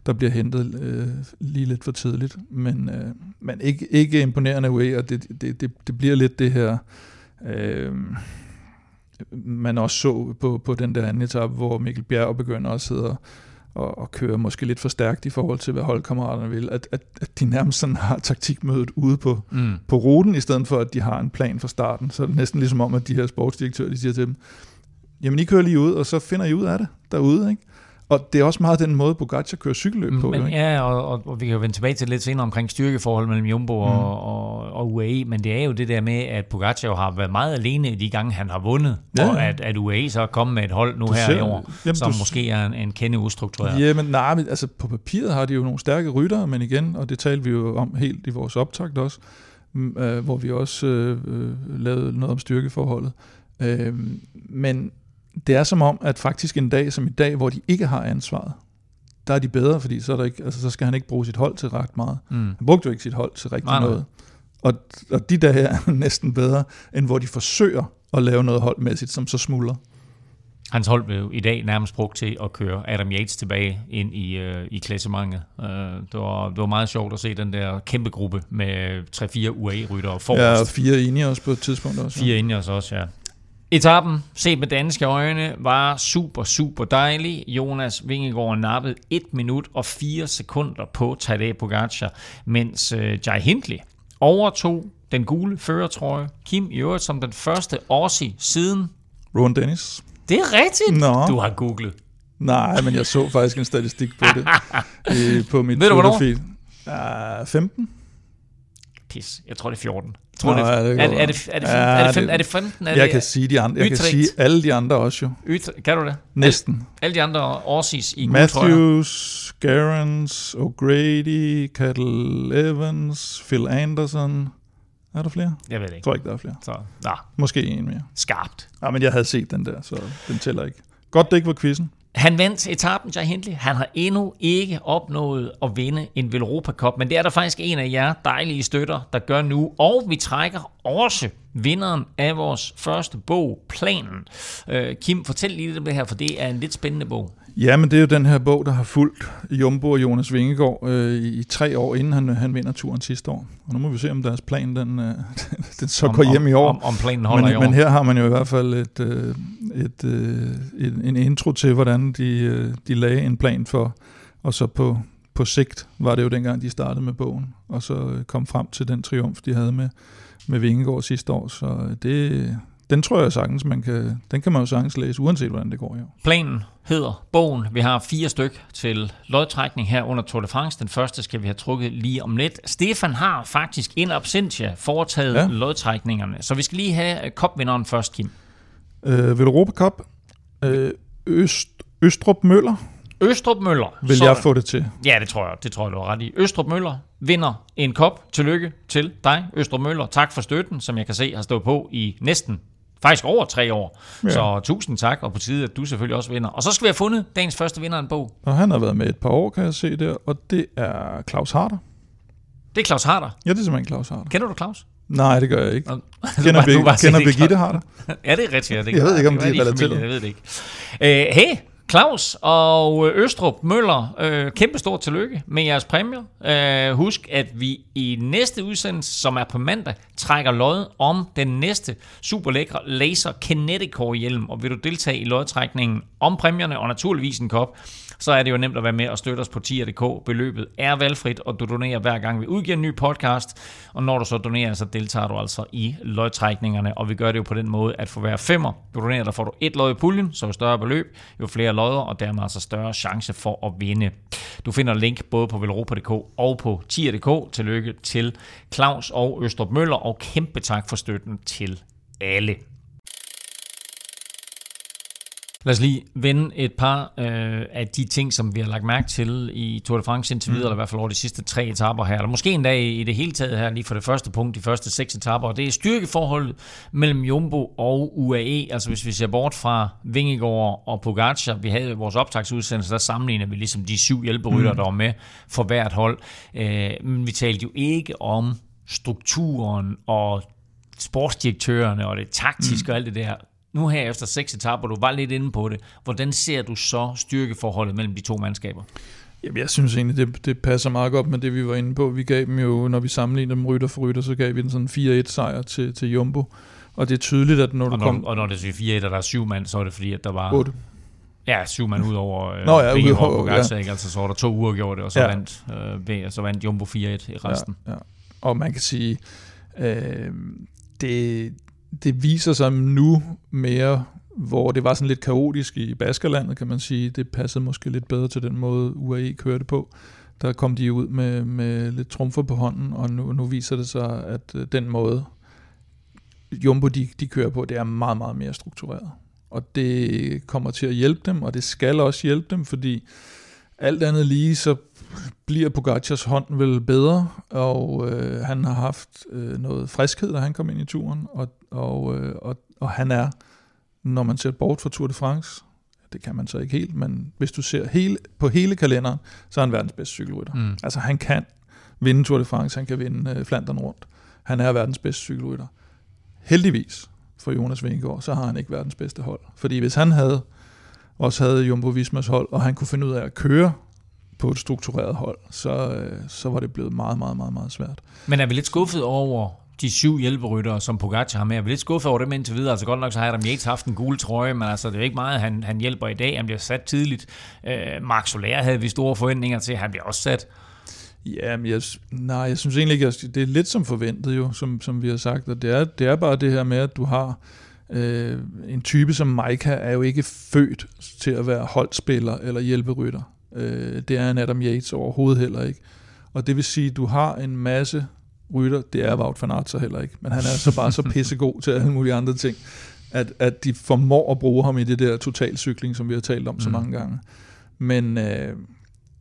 der bliver hentet øh, lige lidt for tidligt, men, øh, men ikke, ikke imponerende way, og det, det, det, det bliver lidt det her, øh, man også så på, på den der anden etape, hvor Mikkel Bjerg begynder at sidde og og, og kører måske lidt for stærkt i forhold til, hvad holdkammeraterne vil, at, at, at de nærmest sådan har taktikmødet ude på, mm. på ruten, i stedet for, at de har en plan fra starten. Så er det næsten ligesom om, at de her sportsdirektører, de siger til dem, jamen I kører lige ud, og så finder I ud af det derude, ikke? Og det er også meget den måde, Pogacar kører cykelløb på. Men, ja, og, og, og vi kan jo vende tilbage til lidt senere omkring styrkeforhold mellem Jumbo mm. og, og, og UAE, men det er jo det der med, at Pogacar har været meget alene de gange, han har vundet, ja. og at, at UAE så er kommet med et hold nu du her ser, i år, jamen, som du, måske er en, en kende ustruktureret. Ja, men nej, men, altså på papiret har de jo nogle stærke ryttere, men igen, og det talte vi jo om helt i vores optakt også, øh, hvor vi også øh, øh, lavede noget om styrkeforholdet. Øh, men det er som om, at faktisk en dag som i dag, hvor de ikke har ansvaret, der er de bedre, fordi så, er der ikke, altså, så skal han ikke bruge sit hold til ret meget. Mm. Han brugte jo ikke sit hold til rigtig nej, noget. Og, og de der her er næsten bedre, end hvor de forsøger at lave noget holdmæssigt, som så smuldrer. Hans hold blev i dag nærmest brugt til at køre Adam Yates tilbage ind i, øh, i klassementet. Uh, det, var, det var meget sjovt at se den der kæmpe gruppe med 3-4 UAE-ryttere forrest. Ja, og fire enige også på et tidspunkt også. Fire enige også, ja. Etappen, set med danske øjne, var super, super dejlig. Jonas Vingegaard nappede 1 minut og 4 sekunder på Tadej Pogacar, mens uh, Jai Hindley overtog den gule førertrøje. Kim i øvrigt som den første Aussie siden... Ron Dennis. Det er rigtigt. Nå. Du har googlet. Nej, men jeg så faktisk en statistik på det. øh, på mit Ved du hvornår? Uh, 15 pis. Jeg tror, det er 14. Tror, Nå, det er, er, det, er, det, er, det, er, det, er, det, er det 15? Er jeg det, kan sige de andre. Jeg kan sige alle de andre også jo. Utrecht, kan du det? Næsten. Alle, alle de andre Aussies i Matthews, Gerrans, O'Grady, Cattle Evans, Phil Anderson. Er der flere? Jeg ved det ikke. Jeg tror ikke, der er flere. Så, nej. Måske en mere. Skarpt. Ja, men jeg havde set den der, så den tæller ikke. Godt, det ikke var quizzen. Han vandt etappen, Jai Hindley. Han har endnu ikke opnået at vinde en Velropa Cup, men det er der faktisk en af jer dejlige støtter, der gør nu. Og vi trækker også vinderen af vores første bog, Planen. Øh, Kim, fortæl lige lidt om det her, for det er en lidt spændende bog. Ja, men det er jo den her bog, der har fulgt Jumbo og Jonas Vingegaard øh, i, i tre år, inden han, han vinder turen sidste år. Og nu må vi se, om deres plan den, øh, den så om, går hjem i år. Om, om planen holder men, i år. Men her har man jo i hvert fald et, øh, et, øh, et, en intro til, hvordan de, øh, de lagde en plan for, og så på, på sigt var det jo dengang, de startede med bogen, og så kom frem til den triumf, de havde med, med Vingegaard sidste år. Så det, den tror jeg sagtens, man kan, den kan man jo sagtens læse, uanset hvordan det går. Jo. Planen hedder bogen. Vi har fire styk til lodtrækning her under Tour de France. Den første skal vi have trukket lige om lidt. Stefan har faktisk in absentia foretaget ja. lodtrækningerne, så vi skal lige have kopvinderen først, Kim. Øh, Europa Cup. Øh, Øst, Østrup Møller. Østrup Møller. Vil jeg få det til? Ja, det tror jeg. Det tror jeg, du har ret i. Østrup Møller vinder en kop. Tillykke til dig, Østrup Møller. Tak for støtten, som jeg kan se har stået på i næsten faktisk over tre år. Ja. Så tusind tak, og på tide, at du selvfølgelig også vinder. Og så skal vi have fundet dagens første vinder af en bog. Og han har været med et par år, kan jeg se der, og det er Claus Harder. Det er Claus Harder? Ja, det er simpelthen Claus Harder. Kender du Claus? Nej, det gør jeg ikke. Kender, Be- kender Birgitte Harder? ja, det er rigtigt. Ja, det jeg ved ikke, om de er relateret. Jeg ved det ikke. Uh, hey, Claus og øh, Østrup Møller, øh, kæmpe stort tillykke med jeres præmier. Øh, husk, at vi i næste udsendelse, som er på mandag, trækker lod om den næste super lækre Laser Kineticore hjelm. Og vil du deltage i lodtrækningen om præmierne og naturligvis en kop, så er det jo nemt at være med og støtte os på tier.dk. Beløbet er valgfrit, og du donerer hver gang vi udgiver en ny podcast. Og når du så donerer, så deltager du altså i lodtrækningerne, og vi gør det jo på den måde, at for hver femmer, du donerer, der får du et lod i puljen, så jo større beløb, jo flere lodder, og dermed altså større chance for at vinde. Du finder link både på velropa.dk og på tier.dk. Tillykke til Claus og Østrup Møller, og kæmpe tak for støtten til alle. Lad os lige vende et par øh, af de ting, som vi har lagt mærke til i Tour de France indtil videre, mm. eller i hvert fald over de sidste tre etaper her, eller måske en dag i det hele taget her, lige for det første punkt, de første seks etaper, og det er styrkeforholdet mellem Jumbo og UAE, altså hvis vi ser bort fra Vingegaard og Pogacar, vi havde vores optagsudsendelse, der sammenligner vi ligesom de syv hjælperytter, mm. der var med for hvert hold, øh, men vi talte jo ikke om strukturen og sportsdirektørerne og det taktiske mm. og alt det der nu her efter seks etaper, du var lidt inde på det, hvordan ser du så styrkeforholdet mellem de to mandskaber? Jamen, jeg synes egentlig, det, det passer meget godt med det, vi var inde på. Vi gav dem jo, når vi sammenligner dem rytter for rytter, så gav vi den sådan 4-1 sejr til, til Jumbo. Og det er tydeligt, at når og du når, kom... Og når det er 4-1, og der er syv mand, så er det fordi, at der var... 8. Ja, syv mand ud over øh, Nå, ja, ud over, Pogacar, ja. ikke? Altså, så var der to uger gjort det, og så, ja. vandt, øh, så vandt Jumbo 4-1 i resten. Ja, ja. Og man kan sige, øh, det, det viser sig nu mere hvor det var sådan lidt kaotisk i Baskerlandet, kan man sige. Det passede måske lidt bedre til den måde, UAE kørte på. Der kom de ud med, med lidt trumfer på hånden, og nu, nu viser det sig, at øh, den måde, Jumbo de, de kører på, det er meget, meget mere struktureret. Og det kommer til at hjælpe dem, og det skal også hjælpe dem, fordi alt andet lige, så bliver Pogacars hånd vel bedre, og øh, han har haft øh, noget friskhed, da han kom ind i turen, og, og, øh, og, og han er når man ser bort fra Tour de France, det kan man så ikke helt, men hvis du ser hele, på hele kalenderen, så er han verdens bedste cykelrytter. Mm. Altså han kan vinde Tour de France, han kan vinde øh, Flandern rundt. Han er verdens bedste cykelrytter. Heldigvis for Jonas Vingegaard, så har han ikke verdens bedste hold. Fordi hvis han havde også havde Jumbo Vismas hold, og han kunne finde ud af at køre på et struktureret hold, så, øh, så var det blevet meget, meget, meget, meget svært. Men er vi lidt skuffet over de syv hjælperyttere, som Pogacar har med. Jeg er lidt skuffet over dem indtil videre. Altså godt nok så har Adam Yates haft en gul trøje, men altså, det er ikke meget, han, han hjælper i dag. Han bliver sat tidligt. Øh, Mark Soler havde vi store forventninger til. Han bliver også sat. Ja, men jeg, nej, jeg synes egentlig ikke, det er lidt som forventet jo, som, som vi har sagt. Og det er, det er bare det her med, at du har øh, en type som Maika er jo ikke født til at være holdspiller eller hjælperytter. Øh, det er en Adam Yates overhovedet heller ikke. Og det vil sige, at du har en masse rytter, det er Wout van Aert så heller ikke, men han er så bare så pissegod til alle mulige andre ting, at, at de formår at bruge ham i det der totalcykling, som vi har talt om mm. så mange gange. Men, øh,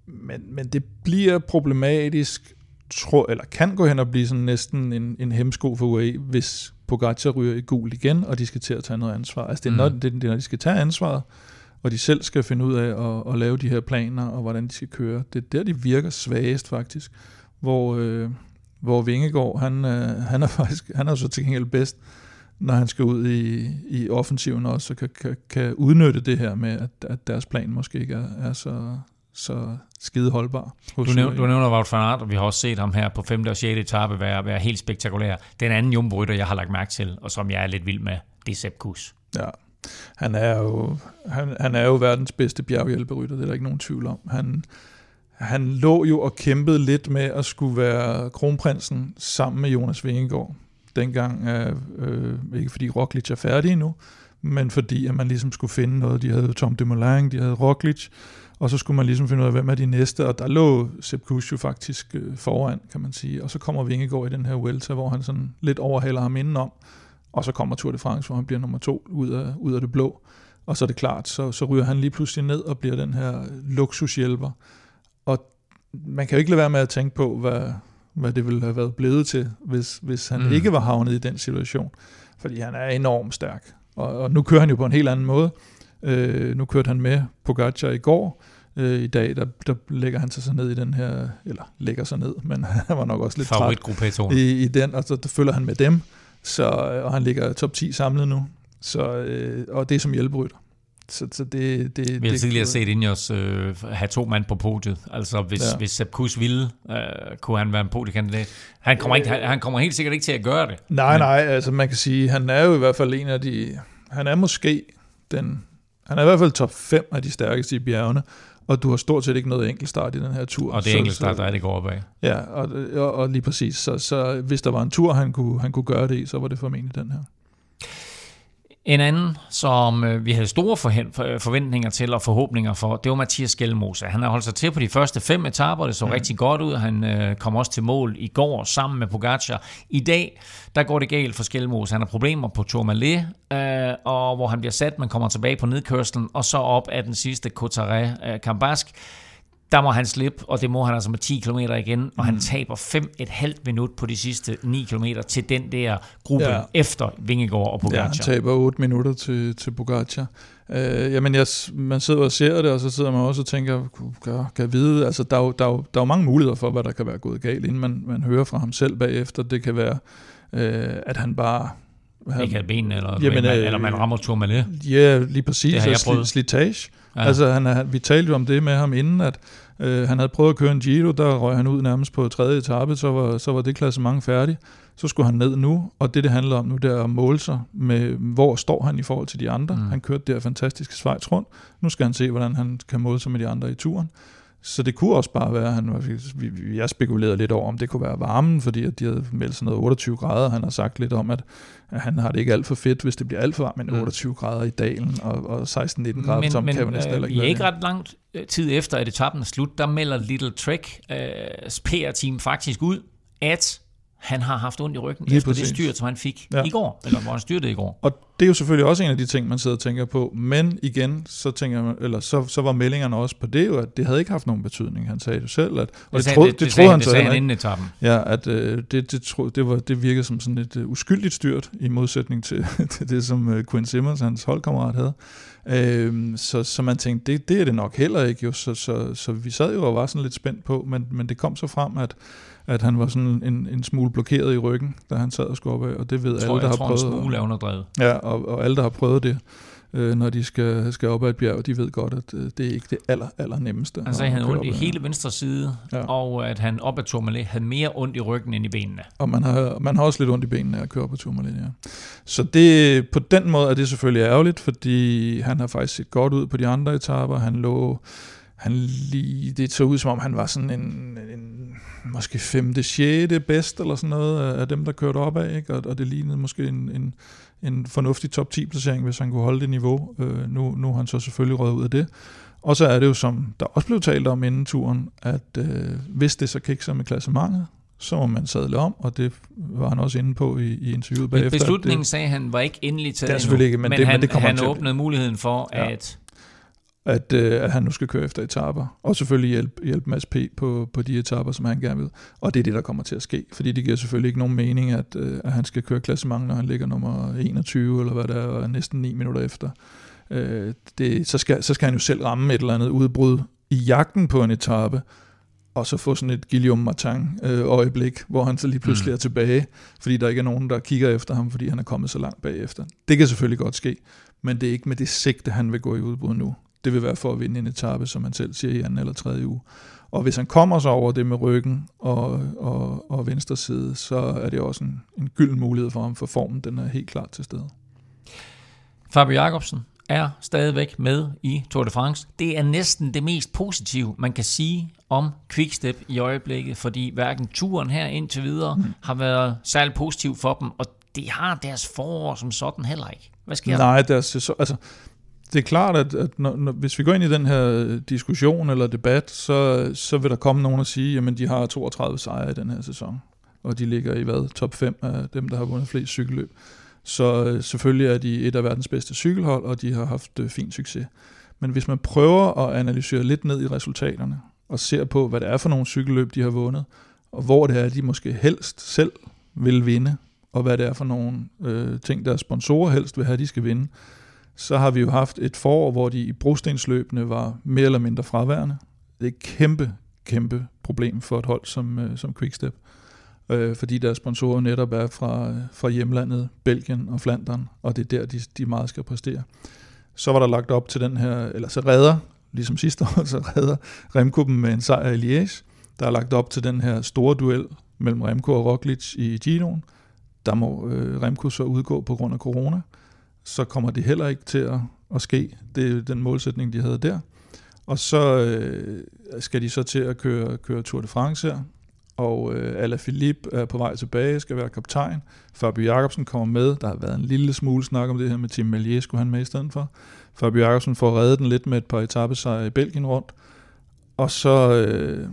men, men det bliver problematisk, tro, eller kan gå hen og blive sådan næsten en, en hemsko for UAE, hvis Pogacar ryger i gul igen, og de skal til at tage noget ansvar. Altså det er, mm. når, det, det er, når de skal tage ansvaret, og de selv skal finde ud af at, at lave de her planer, og hvordan de skal køre. Det er der, de virker svagest faktisk, hvor, øh, hvor Vingegaard, han, øh, han er faktisk, han er så til gengæld bedst, når han skal ud i, i offensiven også, så kan, kan, kan udnytte det her med, at, at deres plan måske ikke er, er så, så skide holdbar. Du, nævner, du nævner Wout van Aert, og vi har også set ham her på 5. og 6. etape være, være helt spektakulær. Den anden jumbo jeg har lagt mærke til, og som jeg er lidt vild med, det er Sepp Kuss. Ja, han er jo, han, han er jo verdens bedste bjerghjælperytter, det er der ikke nogen tvivl om. Han, han lå jo og kæmpede lidt med at skulle være kronprinsen sammen med Jonas Vingegaard. dengang, øh, øh, ikke fordi Roglic er færdig endnu, men fordi at man ligesom skulle finde noget. De havde Tom Dumoulin, de havde Roglic, og så skulle man ligesom finde ud af, hvem er de næste, og der lå Sepp Kuss jo faktisk øh, foran, kan man sige. Og så kommer Vingegaard i den her Vuelta, hvor han sådan lidt overhaler ham indenom, og så kommer Tour de France, hvor han bliver nummer to ud af, ud af det blå. Og så er det klart, så, så ryger han lige pludselig ned og bliver den her luksushjælper. Og man kan jo ikke lade være med at tænke på, hvad, hvad det ville have været blevet til, hvis, hvis han mm. ikke var havnet i den situation. Fordi han er enormt stærk. Og, og nu kører han jo på en helt anden måde. Øh, nu kørte han med Pogacar i går. Øh, I dag, der, der lægger han sig så ned i den her, eller lægger sig ned, men han var nok også lidt træt i, i den, og så der følger han med dem. Så, og han ligger top 10 samlet nu. Så, øh, og det er som hjælperytter. Så, så det, det, Vi har tidligere set Ineos øh, have to mand på podiet. Altså hvis, ja. hvis Sepp Kuss ville, øh, kunne han være en podiekandidat. Han kommer, ikke, han, han kommer helt sikkert ikke til at gøre det. Nej, men. nej, altså man kan sige, han er jo i hvert fald en af de, han er måske den, han er i hvert fald top 5 af de stærkeste i bjergene, og du har stort set ikke noget enkeltstart i den her tur. Og det er enkeltstart, der er det går opad. Ja, og, og, og lige præcis. Så, så hvis der var en tur, han kunne, han kunne gøre det i, så var det formentlig den her. En anden, som øh, vi havde store forventninger til og forhåbninger for, det var Mathias Skelmose. Han har holdt sig til på de første fem etaper, det så mm. rigtig godt ud. Han øh, kom også til mål i går sammen med Pogacar. I dag, der går det galt for Skelmose. Han har problemer på Tourmalet, øh, og hvor han bliver sat, man kommer tilbage på nedkørslen, og så op af den sidste Cotaré øh, Cambask der må han slippe, og det må han altså med 10 km igen, og mm. han taber 5,5 minut på de sidste 9 km til den der gruppe ja. efter Vingegaard og Pogacar. Ja, han taber 8 minutter til, til Pogacar. Øh, jamen, jeg, man sidder og ser det, og så sidder man også og tænker, kan, kan vide, altså der er, jo, der, er jo, der er jo mange muligheder for, hvad der kan være gået galt, inden man, man hører fra ham selv bagefter. Det kan være, øh, at han bare han, ikke havde ben, eller, jamen, man, øh, eller man rammer Tourmalet. Ja, lige præcis. Det har jeg prøvet. Slitage. Ja. Altså, han er, vi talte jo om det med ham inden, at øh, han havde prøvet at køre en Giro, der røg han ud nærmest på tredje etape, så var, så var det klasse mange færdig. Så skulle han ned nu, og det, det handler om nu, det er at måle sig med, hvor står han i forhold til de andre. Mm. Han kørte der fantastiske Schweiz rundt. Nu skal han se, hvordan han kan måle sig med de andre i turen. Så det kunne også bare være, han, vi, jeg spekulerede lidt over, om det kunne være varmen, fordi at de havde meldt sådan noget 28 grader. Han har sagt lidt om, at, at han har det ikke alt for fedt, hvis det bliver alt for varmt, men 28 mm. grader i dalen og, og 16-19 grader men, på men, kan næsten øh, ikke Vi er ikke ret lang øh, tid efter, at etappen er slut, der melder Little Trek øh, PR-team faktisk ud, at han har haft ondt i ryggen Lige efter præcis. det styr, som han fik ja. i går, eller hvor han styrte i går. Og det er jo selvfølgelig også en af de ting, man sidder og tænker på, men igen, så, tænker man, eller så, så var meldingerne også på det jo, at det havde ikke haft nogen betydning. Han sagde det selv, at, og det, det, troede, det, det, troede han, det sagde han inden etappen. Ja, at øh, det, det, tro, det, var, det virkede som sådan et uh, uskyldigt styrt, i modsætning til, til det, som uh, Quinn Simmons, hans holdkammerat, havde. Øh, så, så man tænkte, det, det er det nok heller ikke jo, så, så, så vi sad jo og var sådan lidt spændt på, men, men det kom så frem, at at han var sådan en, en smule blokeret i ryggen, da han sad og skulle op af, og det ved jeg alle, der jeg har tror, prøvet. En smule er underdrevet. Ja, og, og alle, der har prøvet det, øh, når de skal, skal op ad et bjerg, de ved godt, at øh, det er ikke det aller, aller nemmeste. Han sagde, at han havde ondt i hele venstre side, ja. og at han op ad Tourmalet havde mere ondt i ryggen end i benene. Og man har, man har også lidt ondt i benene at køre op ad Tourmalet, ja. Så det, på den måde er det selvfølgelig ærgerligt, fordi han har faktisk set godt ud på de andre etaper. Han lå han lige, det så ud som om han var sådan en, en måske femte, sjette bedst eller sådan noget af dem, der kørte op af, ikke? Og, og det lignede måske en, en, en fornuftig top 10 placering, hvis han kunne holde det niveau. Øh, nu, nu har han så selvfølgelig røget ud af det. Og så er det jo, som der også blev talt om inden turen, at øh, hvis det så kikser med klassementet, så må man sadle om, og det var han også inde på i, i interviewet bagefter. Men beslutningen det, sagde han var ikke endelig taget Det er selvfølgelig ikke, men, men, det, han, men det kommer han åbnede muligheden for, ja. at at, øh, at han nu skal køre efter etaper, og selvfølgelig hjælpe, hjælpe Mads P. på, på de etaper, som han gerne vil. Og det er det, der kommer til at ske, fordi det giver selvfølgelig ikke nogen mening, at, øh, at han skal køre klassement, når han ligger nummer 21, eller hvad det er, og næsten 9 minutter efter. Øh, det, så, skal, så skal han jo selv ramme et eller andet udbrud i jagten på en etape, og så få sådan et Guillaume Martin øh, øjeblik, hvor han så lige pludselig mm. er tilbage, fordi der ikke er nogen, der kigger efter ham, fordi han er kommet så langt bagefter. Det kan selvfølgelig godt ske, men det er ikke med det sigte, han vil gå i udbrud nu det vil være for at vinde en etape, som man selv siger i anden eller tredje uge. Og hvis han kommer så over det med ryggen og, og, og venstre side, så er det også en, en gylden mulighed for ham, for formen den er helt klart til stede. Fabio Jacobsen er stadigvæk med i Tour de France. Det er næsten det mest positive, man kan sige om Quickstep i øjeblikket, fordi hverken turen her indtil videre mm. har været særlig positiv for dem, og de har deres forår som sådan heller ikke. Hvad sker Nej, deres sæson, altså, det er klart, at, at når, når, hvis vi går ind i den her diskussion eller debat, så, så vil der komme nogen og sige, at de har 32 sejre i den her sæson, og de ligger i hvad, top 5 af dem, der har vundet flest cykelløb. Så øh, selvfølgelig er de et af verdens bedste cykelhold, og de har haft øh, fin succes. Men hvis man prøver at analysere lidt ned i resultaterne, og ser på, hvad det er for nogle cykelløb, de har vundet, og hvor det er, de måske helst selv vil vinde, og hvad det er for nogle øh, ting, deres sponsorer helst vil have, de skal vinde, så har vi jo haft et forår, hvor de i brostensløbene var mere eller mindre fraværende. Det er et kæmpe, kæmpe problem for et hold som, øh, som Quickstep, øh, fordi deres sponsorer netop er fra, fra hjemlandet, Belgien og Flandern, og det er der, de, de meget skal præstere. Så var der lagt op til den her, eller så redder, ligesom sidste år, så redder Remco dem med en sejr i Liège. Der er lagt op til den her store duel mellem Remco og Roglic i Gino'en. Der må øh, Remco så udgå på grund af corona så kommer det heller ikke til at, at ske. Det er den målsætning, de havde der. Og så øh, skal de så til at køre, køre Tour de France her, og øh, Alaphilippe er på vej tilbage, skal være kaptajn. Fabio Jacobsen kommer med. Der har været en lille smule snak om det her med Tim Melier, skulle han med i stedet for. Fabio Jacobsen får reddet den lidt med et par etappesejre i Belgien rundt. Og så øh,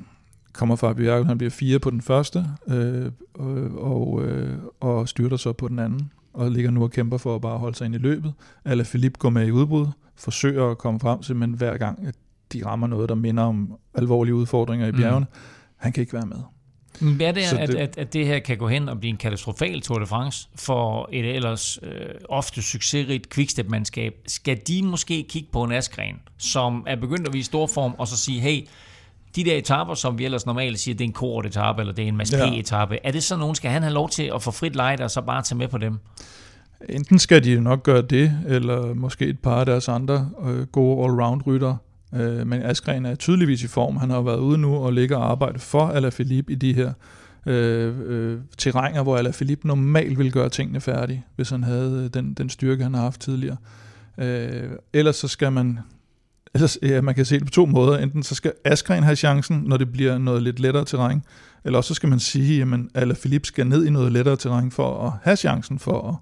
kommer Fabio Jacobsen, han bliver fire på den første, øh, og, og, øh, og styrter så på den anden og ligger nu og kæmper for at bare holde sig ind i løbet. Eller Philip går med i udbrud, forsøger at komme frem til, men hver gang at de rammer noget, der minder om alvorlige udfordringer i mm. bjergene, mm. han kan ikke være med. Men hvad er det, at, det, at, at det her kan gå hen og blive en katastrofal Tour de France for et ellers øh, ofte succesrigt quickstep-mandskab? Skal de måske kigge på en Askren, som er begyndt at vise stor form, og så sige, hey, de der etaper, som vi ellers normalt siger, det er en kort etape, eller det er en ja. etape er det så nogen, skal han have lov til at få frit lejde, og så bare tage med på dem? Enten skal de nok gøre det, eller måske et par af deres andre øh, gode allround-rytter. Øh, men Askren er tydeligvis i form. Han har været ude nu og ligger og arbejde for Alaphilippe i de her øh, øh, terrænger, hvor Alaphilippe normalt ville gøre tingene færdige, hvis han havde den, den styrke, han har haft tidligere. Øh, ellers så skal man Ellers, ja, man kan se det på to måder. Enten så skal Askren have chancen, når det bliver noget lidt lettere terræn, eller også så skal man sige, at Ala Philippe skal ned i noget lettere terræn for at have chancen for at,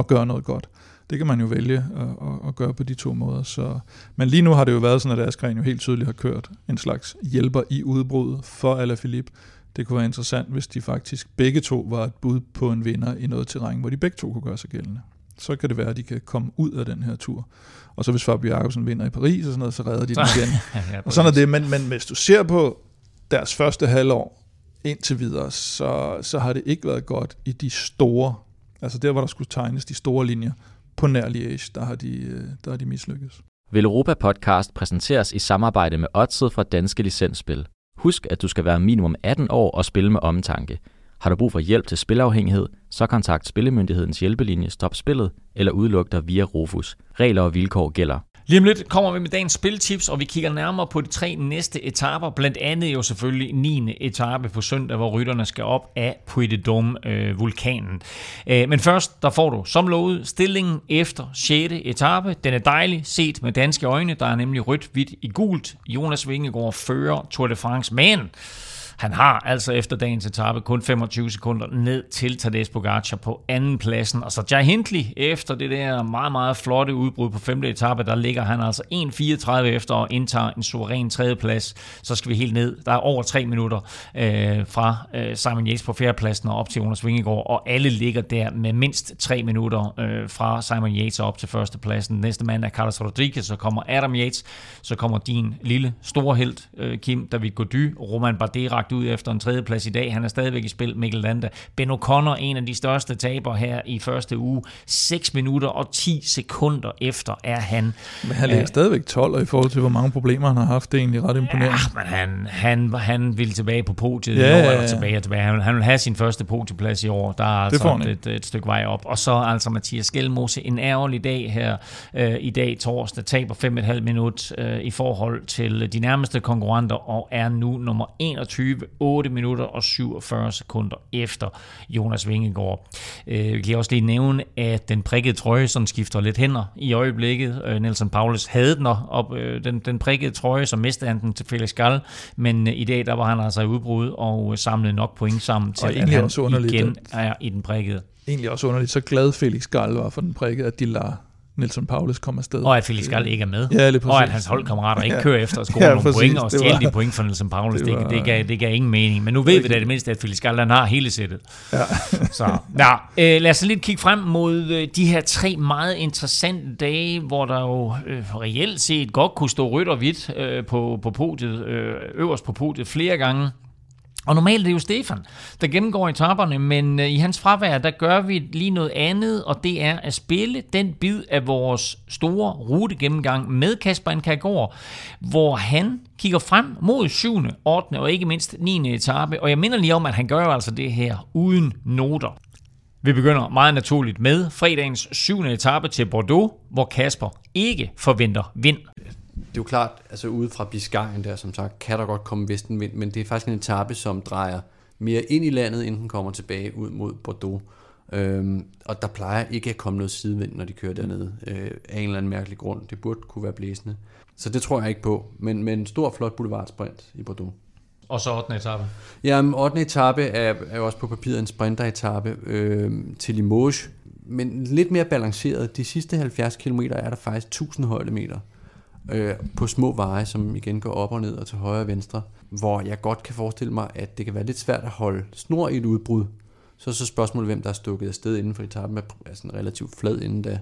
at gøre noget godt. Det kan man jo vælge at, at, at gøre på de to måder. Så, men lige nu har det jo været sådan, at Askren jo helt tydeligt har kørt en slags hjælper i udbruddet for Ala Philippe. Det kunne være interessant, hvis de faktisk begge to var et bud på en vinder i noget terræn, hvor de begge to kunne gøre sig gældende. Så kan det være, at de kan komme ud af den her tur og så hvis Fabio Jacobsen vinder i Paris og sådan noget, så redder de den igen. ja, og sådan er det. Men, men hvis du ser på deres første halvår indtil videre, så, så har det ikke været godt i de store, altså der, hvor der skulle tegnes de store linjer på nær Liège, der har de, øh, der har de mislykkes. Vil Europa Podcast præsenteres i samarbejde med Odset fra Danske Licensspil. Husk, at du skal være minimum 18 år og spille med omtanke. Har du brug for hjælp til spilafhængighed, så kontakt Spillemyndighedens hjælpelinje Stop Spillet eller udluk dig via Rufus. Regler og vilkår gælder. Lige om lidt kommer vi med dagens spiltips, og vi kigger nærmere på de tre næste etaper. Blandt andet jo selvfølgelig 9. etape på søndag, hvor rytterne skal op af Puy de Dôme, øh, vulkanen. Øh, men først, der får du som lovet stillingen efter 6. etape. Den er dejlig set med danske øjne. Der er nemlig rødt, hvidt i gult. Jonas Vingegaard fører Tour de France. Men han har altså efter dagens etape kun 25 sekunder ned til Tadej Pogacar på anden pladsen. Og så Jai Hindley efter det der meget, meget flotte udbrud på femte etape, der ligger han altså 1.34 efter og indtager en suveræn tredjeplads. Så skal vi helt ned. Der er over tre minutter øh, fra øh, Simon Yates på fjerdepladsen og op til Jonas Vingegaard, og alle ligger der med mindst tre minutter øh, fra Simon Yates op til førstepladsen. Næste mand er Carlos Rodriguez, så kommer Adam Yates, så kommer din lille store held, øh, Kim David Gody, Roman Bardet lagt ud efter en tredjeplads i dag. Han er stadigvæk i spil, Mikkel Landa. Ben O'Connor, en af de største taber her i første uge. 6 minutter og 10 sekunder efter er han. Men han ligger øh, stadigvæk 12, og i forhold til, hvor mange problemer han har haft, det er egentlig ret imponerende. Ja, men han, han, han vil tilbage på podiet ja, i år, eller tilbage og tilbage. Han, han vil have sin første podieplads i år. Der er altså et, et stykke vej op. Og så altså Mathias Skelmose, en ærgerlig dag her øh, i dag torsdag, taber 5,5 minut øh, i forhold til de nærmeste konkurrenter, og er nu nummer 21 8 minutter og 47 sekunder efter Jonas Vingegaard. Øh, vi kan også lige nævne, at den prikkede trøje, som skifter lidt hænder i øjeblikket. Øh, Nelson Paulus havde den op, øh, den, den prikkede trøje, så mistede han den til Felix Gall, men øh, i dag der var han altså i udbrud og samlede nok point sammen til, Og at han igen er i den prikkede. Egentlig også underligt, så glad Felix Gall var for den prikkede, at de lader Nelson Paulus komme afsted. Og at Felix Gall ikke er med. Ja, lige præcis. og at hans holdkammerater ikke kører efter at score Ja, nogle præcis. point og Det stjæle de point for Nelson Paulus. Det, det det, var- det, gav, det gav ingen mening. Men nu ved vi da det mindste, at Felix Gall har hele sættet. Ja. Så ja, øh, lad os lidt kigge frem mod øh, de her tre meget interessante dage, hvor der jo øh, reelt set godt kunne stå rødt og hvidt øh, på, på podiet, øh, øverst på podiet flere gange. Og normalt er det jo Stefan, der gennemgår etaperne, men øh, i hans fravær, der gør vi lige noget andet, og det er at spille den bid af vores store rutegennemgang med Kasper Nkagård, hvor han kigger frem mod 7., 8. og ikke mindst 9. etape. Og jeg minder lige om, at han gør altså det her uden noter. Vi begynder meget naturligt med fredagens 7. etape til Bordeaux, hvor Kasper ikke forventer vind. Det er jo klart, altså ude fra Biscayen der, som sagt, kan der godt komme vestenvind, men det er faktisk en etape, som drejer mere ind i landet, inden den kommer tilbage ud mod Bordeaux. Øhm, og der plejer ikke at komme noget sidevind, når de kører dernede, øh, af en eller anden mærkelig grund. Det burde kunne være blæsende. Så det tror jeg ikke på, men, men en stor, flot boulevardsprint i Bordeaux. Og så 8. etape. Jamen, 8. etape er, er også på papiret en sprinteretape øh, til Limoges, men lidt mere balanceret. De sidste 70 km er der faktisk 1000 højdemeter øh, på små veje, som igen går op og ned og til højre og venstre, hvor jeg godt kan forestille mig, at det kan være lidt svært at holde snor i et udbrud. Så er så spørgsmålet, hvem der er stukket afsted inden for etappen, er er sådan relativt flad inden da.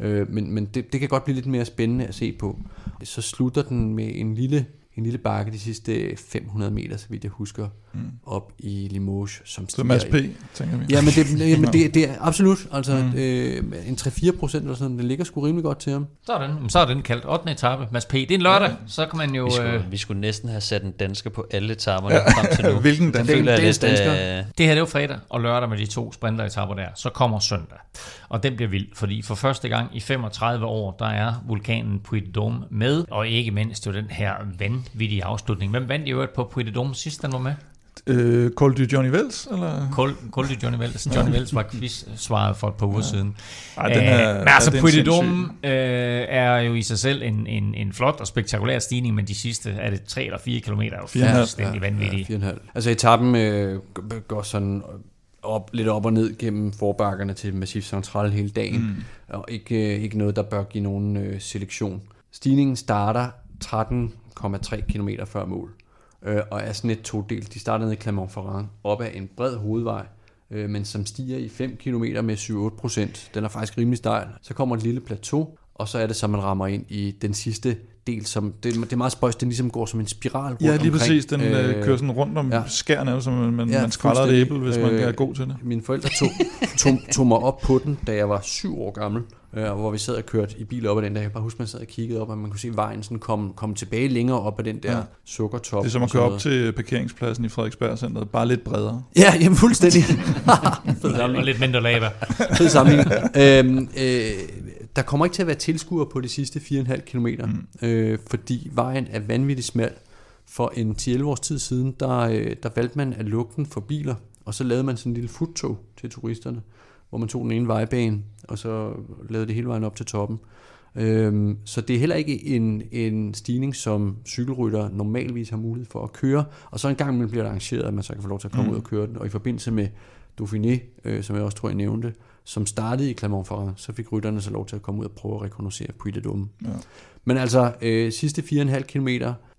Øh, men men det, det kan godt blive lidt mere spændende at se på. Så slutter den med en lille, en lille bakke de sidste 500 meter, så vidt jeg husker, Mm. op i Limoges. Som Så Mads P, i- tænker vi. Ja, men det, jamen, det, det er absolut. Altså Mm. øh, en 3-4 procent eller sådan, det ligger sgu rimelig godt til ham. Sådan, så er den kaldt 8. etape. Mads P. Det er en lørdag, så kan man jo... Vi skulle, øh, vi skulle næsten have sat en dansker på alle etaperne Ja. frem til nu. Hvilken Det dansker? føler Dagens lidt, dansker. øh, Det her det er jo fredag og lørdag med de to sprinteretapper der. Så kommer søndag. Og den bliver vild, fordi for første gang i 35 år, der er vulkanen Puy de Dôme med. Og ikke mindst jo den her vanvittige afslutning. Hvem vandt i øvrigt på Puy de Dôme sidst, den var med? Øh, Col du Johnny Vels? Eller? Col, Col de Johnny Vels. Johnny Vels var quiz-svaret for et par uger Ja. siden. Ej, den er- Øh, men altså, ja, er Dôme øh, er jo i sig selv en, en, en flot og spektakulær stigning, men de sidste, er det 3 eller 4 kilometer, er jo fuldstændig vanvittige. Ja, 4,5. Altså etappen øh, går sådan op, lidt op og ned gennem forbakkerne til Massif Central hele dagen, mm. og ikke, øh, ikke noget, der bør give nogen øh, selektion. Stigningen starter 13,3 km før mål, øh, og er sådan et todelt. De starter ned i Clermont-Ferrand, op ad en bred hovedvej, øh, men som stiger i 5 km med 7-8 procent. Den er faktisk rimelig stejl. Så kommer et lille plateau, og så er det så, man rammer ind i den sidste del, som det, det er meget spøjst, den ligesom går som en spiral rundt Ja, lige omkring. præcis. Den øh, kører sådan rundt om ja. skærne, som man, man, man skræller et æble, hvis man er god til det. Mine forældre tog, tog, tog mig op på den, da jeg var syv år gammel, øh, hvor vi sad og kørte i bil op ad den der. Jeg kan bare huske, man sad og kiggede op, og man kunne se vejen sådan komme kom tilbage længere op ad den der Ja. ja. sukkertop. Det er som at køre op til parkeringspladsen i Frederiksberg Centeret, bare lidt bredere. Ja, jamen fuldstændig. Og lidt mindre lava. Fed sammenligning. øhm, øh, der kommer ikke til at være tilskuere på de sidste 4,5 km, mm. øh, fordi vejen er vanvittigt smal. For en 10-11 års tid siden, der, øh, der valgte man at lukke den for biler, og så lavede man sådan en lille futtog til turisterne, hvor man tog den ene vejbane, og så lavede det hele vejen op til toppen. Øhm, så det er heller ikke en, en stigning, som cykelrytter normalvis har mulighed for at køre, og så en gang imellem bliver arrangeret, at man så kan få lov til at komme Mm. mm. ud og køre den, og i forbindelse med Dauphiné, øh, som jeg også tror, jeg nævnte, som startede i Clermont-Ferrand, så fik rytterne så lov til at komme ud og prøve at rekognosere Puy de Dôme. Ja. Men altså, øh, sidste 4,5 km,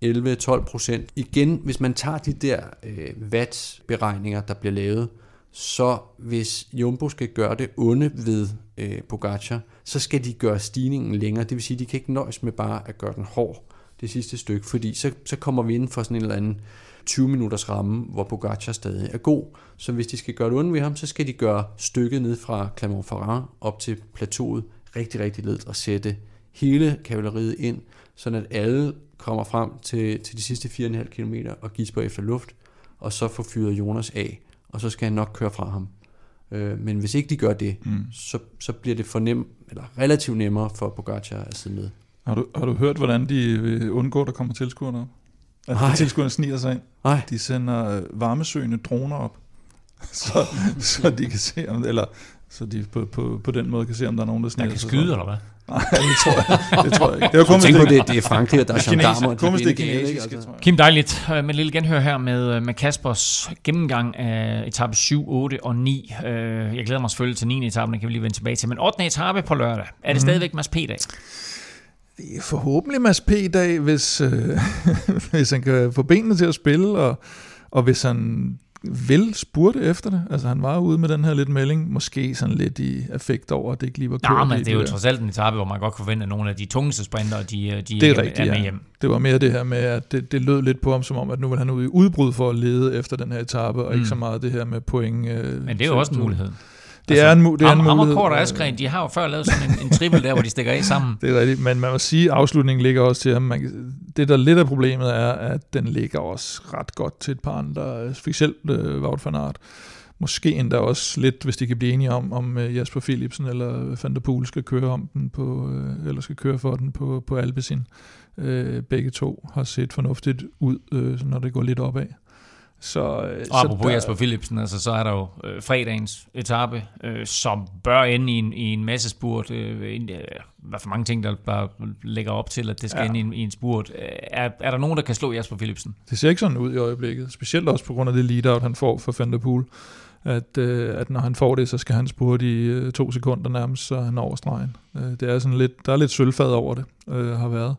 11-12 procent. Igen, hvis man tager de der øh, watt-beregninger, der bliver lavet, så hvis Jumbo skal gøre det onde ved øh, Pogacar, så skal de gøre stigningen længere. Det vil sige, de kan ikke nøjes med bare at gøre den hård det sidste stykke, fordi så, så kommer vi inden for sådan en eller anden 20 minutters ramme, hvor Pogacar stadig er god. Så hvis de skal gøre det onde ved ham, så skal de gøre stykket ned fra Clermont-Ferrand op til plateauet rigtig, rigtig ledt og sætte hele kavaleriet ind, sådan at alle kommer frem til, til de sidste 4,5 km og gisper efter luft, og så får fyret Jonas af, og så skal han nok køre fra ham. Øh, men hvis ikke de gør det, mm. så, så bliver det for nem, eller relativt nemmere for Pogacar at sidde med. Har du, har du hørt, hvordan de vil undgå, at der kommer tilskuere op? At Nej. tilskuerne sniger sig ind. Nej. De sender øh, varmesøgende droner op, så, så de kan se, om, eller så de på, på, på den måde kan se, om der er nogen, der sniger kan sig. skyde, så. eller hvad? Nej, det tror jeg, det tror jeg ikke. Det var kun, på, det, det- er Frankrig, og der er gendarmer, Kun hvis det er kinesiske, Altså. Kim, dejligt øh, med lille genhør her med, med Kaspers gennemgang af etape 7, 8 og 9. Øh, Jeg glæder mig selvfølgelig til 9. etape, den kan vi lige vende tilbage til. Men 8. etape på lørdag, er det Mhm. stadigvæk Mads P-dag? Det er forhåbentlig Mads P. i dag, hvis, øh, hvis han kan få benene til at spille, og, og hvis han vil spurte efter det. Altså han var ude med den her lidt melding, måske sådan lidt i affekt over, at det ikke lige var kørt. Nej, men det er jo trods alt en etape, hvor man godt kan forvente, at nogle af de tungeste sprinter, de, øh, de Det er er, rigtigt, er med ja. hjem. Det var mere det her med, at det, det lød lidt på ham, som om, at nu vil han ud i udbrud for at lede efter den her etape, og Mm. ikke så meget det her med point. Øh, Men det er jo også en mulighed. Det er en, det er en Hammer, mulighed. Kort og Askren, de har jo før lavet sådan en, en triple der, hvor de stikker af sammen. Det er rigtigt, men man må sige, at afslutningen ligger også til ham. Man, det, der lidt af problemet er, at den ligger også ret godt til et par andre, specielt øh, Wout van Aert. Måske endda også lidt, hvis de kan blive enige om, om øh, Jasper Philipsen eller Van der Poel skal køre om den på, øh, eller skal køre for den på, på Alpecin. Øh, begge to har set fornuftigt ud, øh, når det går lidt opad. Så, øh, Og apropos Jasper Philipsen, altså, så er der jo øh, fredagens etape, øh, som bør ende i en, i en masse spurt. Øh, en, øh, hvad for mange ting, der bare lægger op til, at det skal Ja. ende i en, i en spurt. Øh, Er, er der nogen, der kan slå Jasper Philipsen? Det ser ikke sådan ud i øjeblikket, specielt også på grund af det lead-out, han får for Van der Poel. At, øh, at når han får det, så skal han spurte i øh, to sekunder nærmest, så han over stregen. Øh, det er sådan lidt, der er lidt sølvfad over det, øh, har været.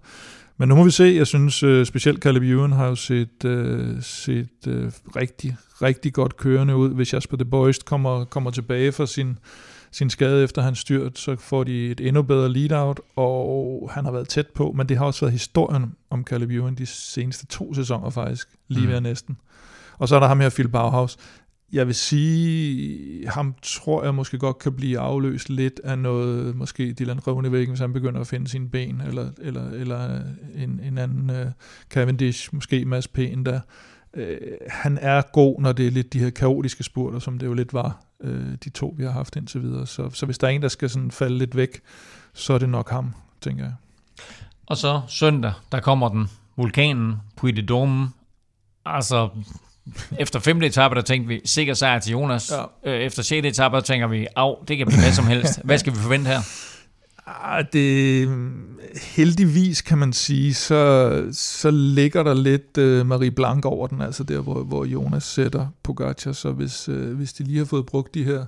Men nu må vi se, jeg synes øh, specielt Caleb Ewan har jo set, øh, set øh, rigtig, rigtig godt kørende ud. Hvis Jasper de Boist kommer, kommer tilbage fra sin, sin skade efter hans styrt, så får de et endnu bedre lead-out, og han har været tæt på, men det har også været historien om Caleb Ewan de seneste to sæsoner faktisk, lige Mm. ved næsten. Og så er der ham her, Phil Bauhaus. Jeg vil sige, ham tror jeg måske godt kan blive afløst lidt af noget, måske Dylan Rovnevæggen, hvis han begynder at finde sine ben, eller, eller, eller en, en anden uh, Cavendish, måske Mads P. endda. Uh, han er god, når det er lidt de her kaotiske spurter, som det jo lidt var, uh, de to, vi har haft indtil videre. Så, så hvis der er en, der skal sådan falde lidt væk, så er det nok ham, tænker jeg. Og så søndag, der kommer den. Vulkanen, Puy de Dôme. Altså, efter femte etape, der tænkte vi, sikker sejr til Jonas. Ja. Efter sjette etape, der tænker vi, af, det kan blive hvad som helst. Hvad skal vi forvente her? Ah, det, heldigvis kan man sige, så, så ligger der lidt uh, Marie Blanc over den, altså der, hvor, hvor Jonas sætter Pogacar, så hvis, uh, hvis de lige har fået brugt de her,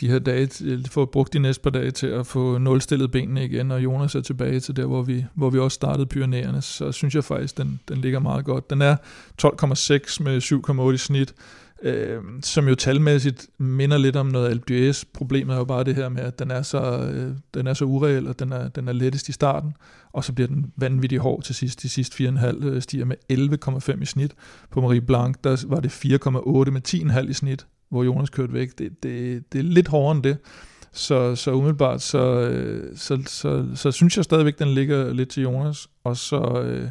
de her dage, får brugt de næste par dage til at få nulstillet benene igen, og Jonas er tilbage til der, hvor vi, hvor vi også startede pionerende, så synes jeg faktisk, den, den ligger meget godt. Den er 12,6 med 7,8 i snit, øh, som jo talmæssigt minder lidt om noget LBS. Problemet er jo bare det her med, at den er så, øh, den er så ureel, og den er, den er lettest i starten, og så bliver den vanvittig hård til sidst. De sidste 4,5 øh, stiger med 11,5 i snit. På Marie Blanc, der var det 4,8 med 10,5 i snit, hvor Jonas kørte væk. Det, det, det er lidt hårdere end det. Så, så umiddelbart, så, så, så, så, så synes jeg stadigvæk, den ligger lidt til Jonas. Og så, øh,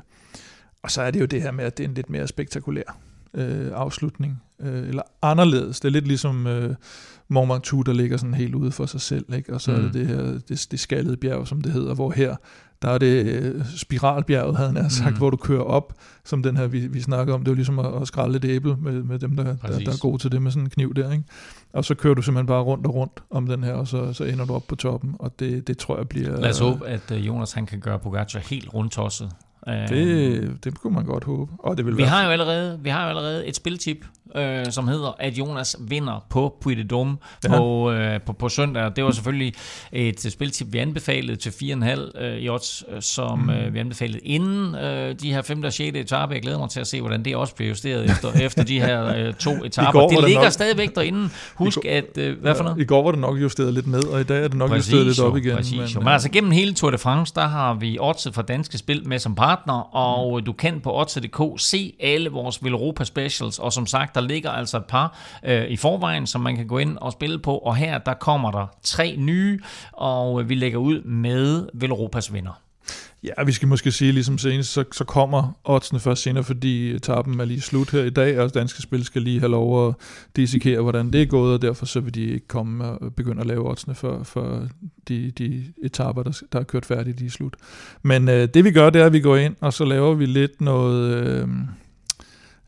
og så er det jo det her med, at det er en lidt mere spektakulær øh, afslutning. Øh, eller anderledes. Det er lidt ligesom øh, Mont der ligger sådan helt ude for sig selv. Ikke? Og så mm. er Mm. det det her det, det skaldede bjerg, som det hedder, hvor her, der er det øh, spiralbjerget, havde han sagt, Mm. hvor du kører op, som den her, vi, vi snakker om. Det er jo ligesom at, at skrælle et æble med, med dem, der, der, der er gode til det med sådan en kniv der. Ikke? Og så kører du simpelthen bare rundt og rundt om den her, og så, så ender du op på toppen, og det, det tror jeg bliver... Lad os håbe, at øh, Jonas han kan gøre Pogacar helt rundtosset. Det, det kunne man godt håbe. Og det vil Vi være har jo allerede, vi har jo allerede et spiltip, øh, som hedder, at Jonas vinder på Puy de Dôme Ja. på, øh, på, på søndag. Det var selvfølgelig et spiltip, vi anbefalede til 4,5 øh, i odds, øh, som Mm. øh, vi anbefalede inden øh, de her 5. og 6. etape. Jeg glæder mig til at se, hvordan det også bliver justeret efter, efter de her øh, to etaper. går Det det ligger nok- stadigvæk derinde. Husk, at... Øh, hvad for noget? I går var det nok justeret lidt ned, og i dag er det nok justeret lidt op igen. Præcis, men, jo. øh, men altså gennem hele Tour de France, der har vi Oddset fra Danske Spil med som partner, og mm. du kan på Oddset.dk se alle vores Villeuropa Specials, og som sagt, der ligger altså et par øh, i forvejen, som man kan gå ind og spille på, og her der kommer der tre nye, og øh, vi lægger ud med Velropas vinder. Ja, vi skal måske sige, ligesom senest, så, så kommer oddsene først senere, fordi etappen er lige slut her i dag, og danske spil skal lige have lov at dissekere, hvordan det er gået, og derfor så vil de ikke komme og begynde at lave oddsene for, for de, de etapper, der, der er kørt færdigt, de er slut. Men øh, det vi gør, det er, at vi går ind, og så laver vi lidt noget øh,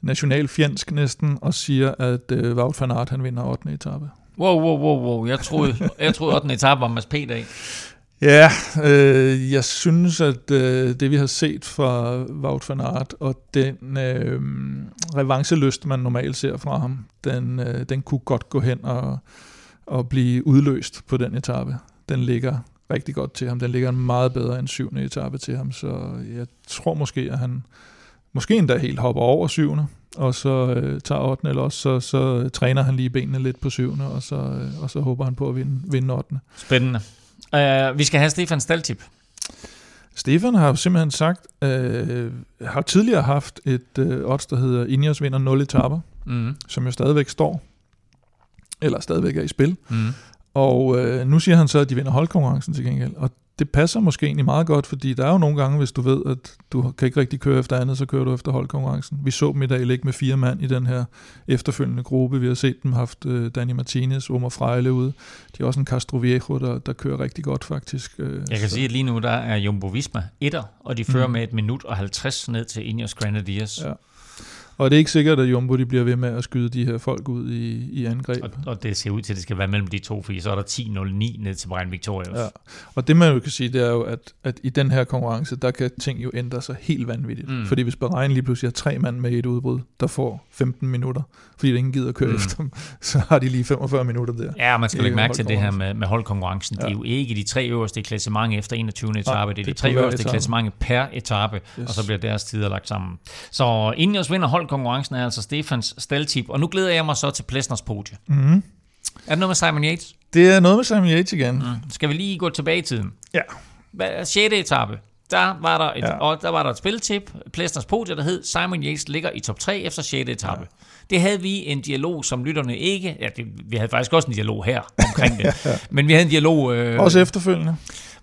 nationalfjendsk næsten, og siger, at øh, Wout van Aert, han vinder 8. etape. Wow, wow, wow, wow. Jeg troede, jeg troede 8. etape var Mads P-dag. Ja, øh, jeg synes, at øh, det vi har set fra Wout van Aert, og den øh, revancelyst, man normalt ser fra ham, den, øh, den kunne godt gå hen og, og blive udløst på den etape. Den ligger rigtig godt til ham. Den ligger meget bedre end syvende etape til ham, så jeg tror måske, at han måske endda helt hopper over syvende, og så øh, tager 8. eller også så, så træner han lige benene lidt på syvende, og så, øh, og så håber han på at vinde, vinde 8. Spændende. Uh, vi skal have Stefan Staltip. Stefan har jo simpelthen sagt, øh, har tidligere haft et øh, odds, der hedder Ineos vinder 0 etaper, mm. som jo stadigvæk står, eller stadigvæk er i spil. Mm. Og øh, nu siger han så, at de vinder holdkonkurrencen til gengæld. Og det passer måske egentlig meget godt, fordi der er jo nogle gange, hvis du ved, at du kan ikke rigtig køre efter andet, så kører du efter holdkonkurrencen. Vi så dem i dag ligge med fire mand i den her efterfølgende gruppe. Vi har set dem haft Danny Martinez, Omar Frejle ude. De har også en Castro Viejo, der, der kører rigtig godt faktisk. Uh, Jeg kan så. sige, at lige nu der er Jumbo Visma etter, og de fører mm. med et minut og 50 ned til Ineos Grenadiers. Ja. Og det er ikke sikkert, at Jumbo de bliver ved med at skyde de her folk ud i, i angreb. Og, og det ser ud til, at det skal være mellem de to, fordi så er der 10-0-9 ned til Brian Victorious. Ja. Og det man jo kan sige, det er jo, at, at i den her konkurrence, der kan ting jo ændre sig helt vanvittigt. Mm. Fordi hvis Bahrain lige pludselig har tre mand med et udbrud, der får 15 minutter, fordi der ingen gider at køre mm. efter dem, så har de lige 45 minutter der. Ja, man skal lægge mærke til det her med, med holdkonkurrencen. Ja. Det er jo ikke de tre øverste klassement efter 21. etape, det er de tre øverste klassement per etape, yes. og så bliver deres tider lagt sammen. Så Ineos vinder holdkonkurrencen er altså Stefans staltip, og nu glæder jeg mig så til Plesners podie. Mm. Er det noget med Simon Yates? Det er noget med Simon Yates igen. Mm. Skal vi lige gå tilbage i tiden? Ja. 6. etape, der var der et, ja. og der var der et spiltip, Plesners podie, der hed Simon Yates ligger i top 3 efter 6. etape. Ja. Det havde vi en dialog, som lytterne ikke... Ja, det, vi havde faktisk også en dialog her omkring det. ja. Men vi havde en dialog... Øh, også efterfølgende.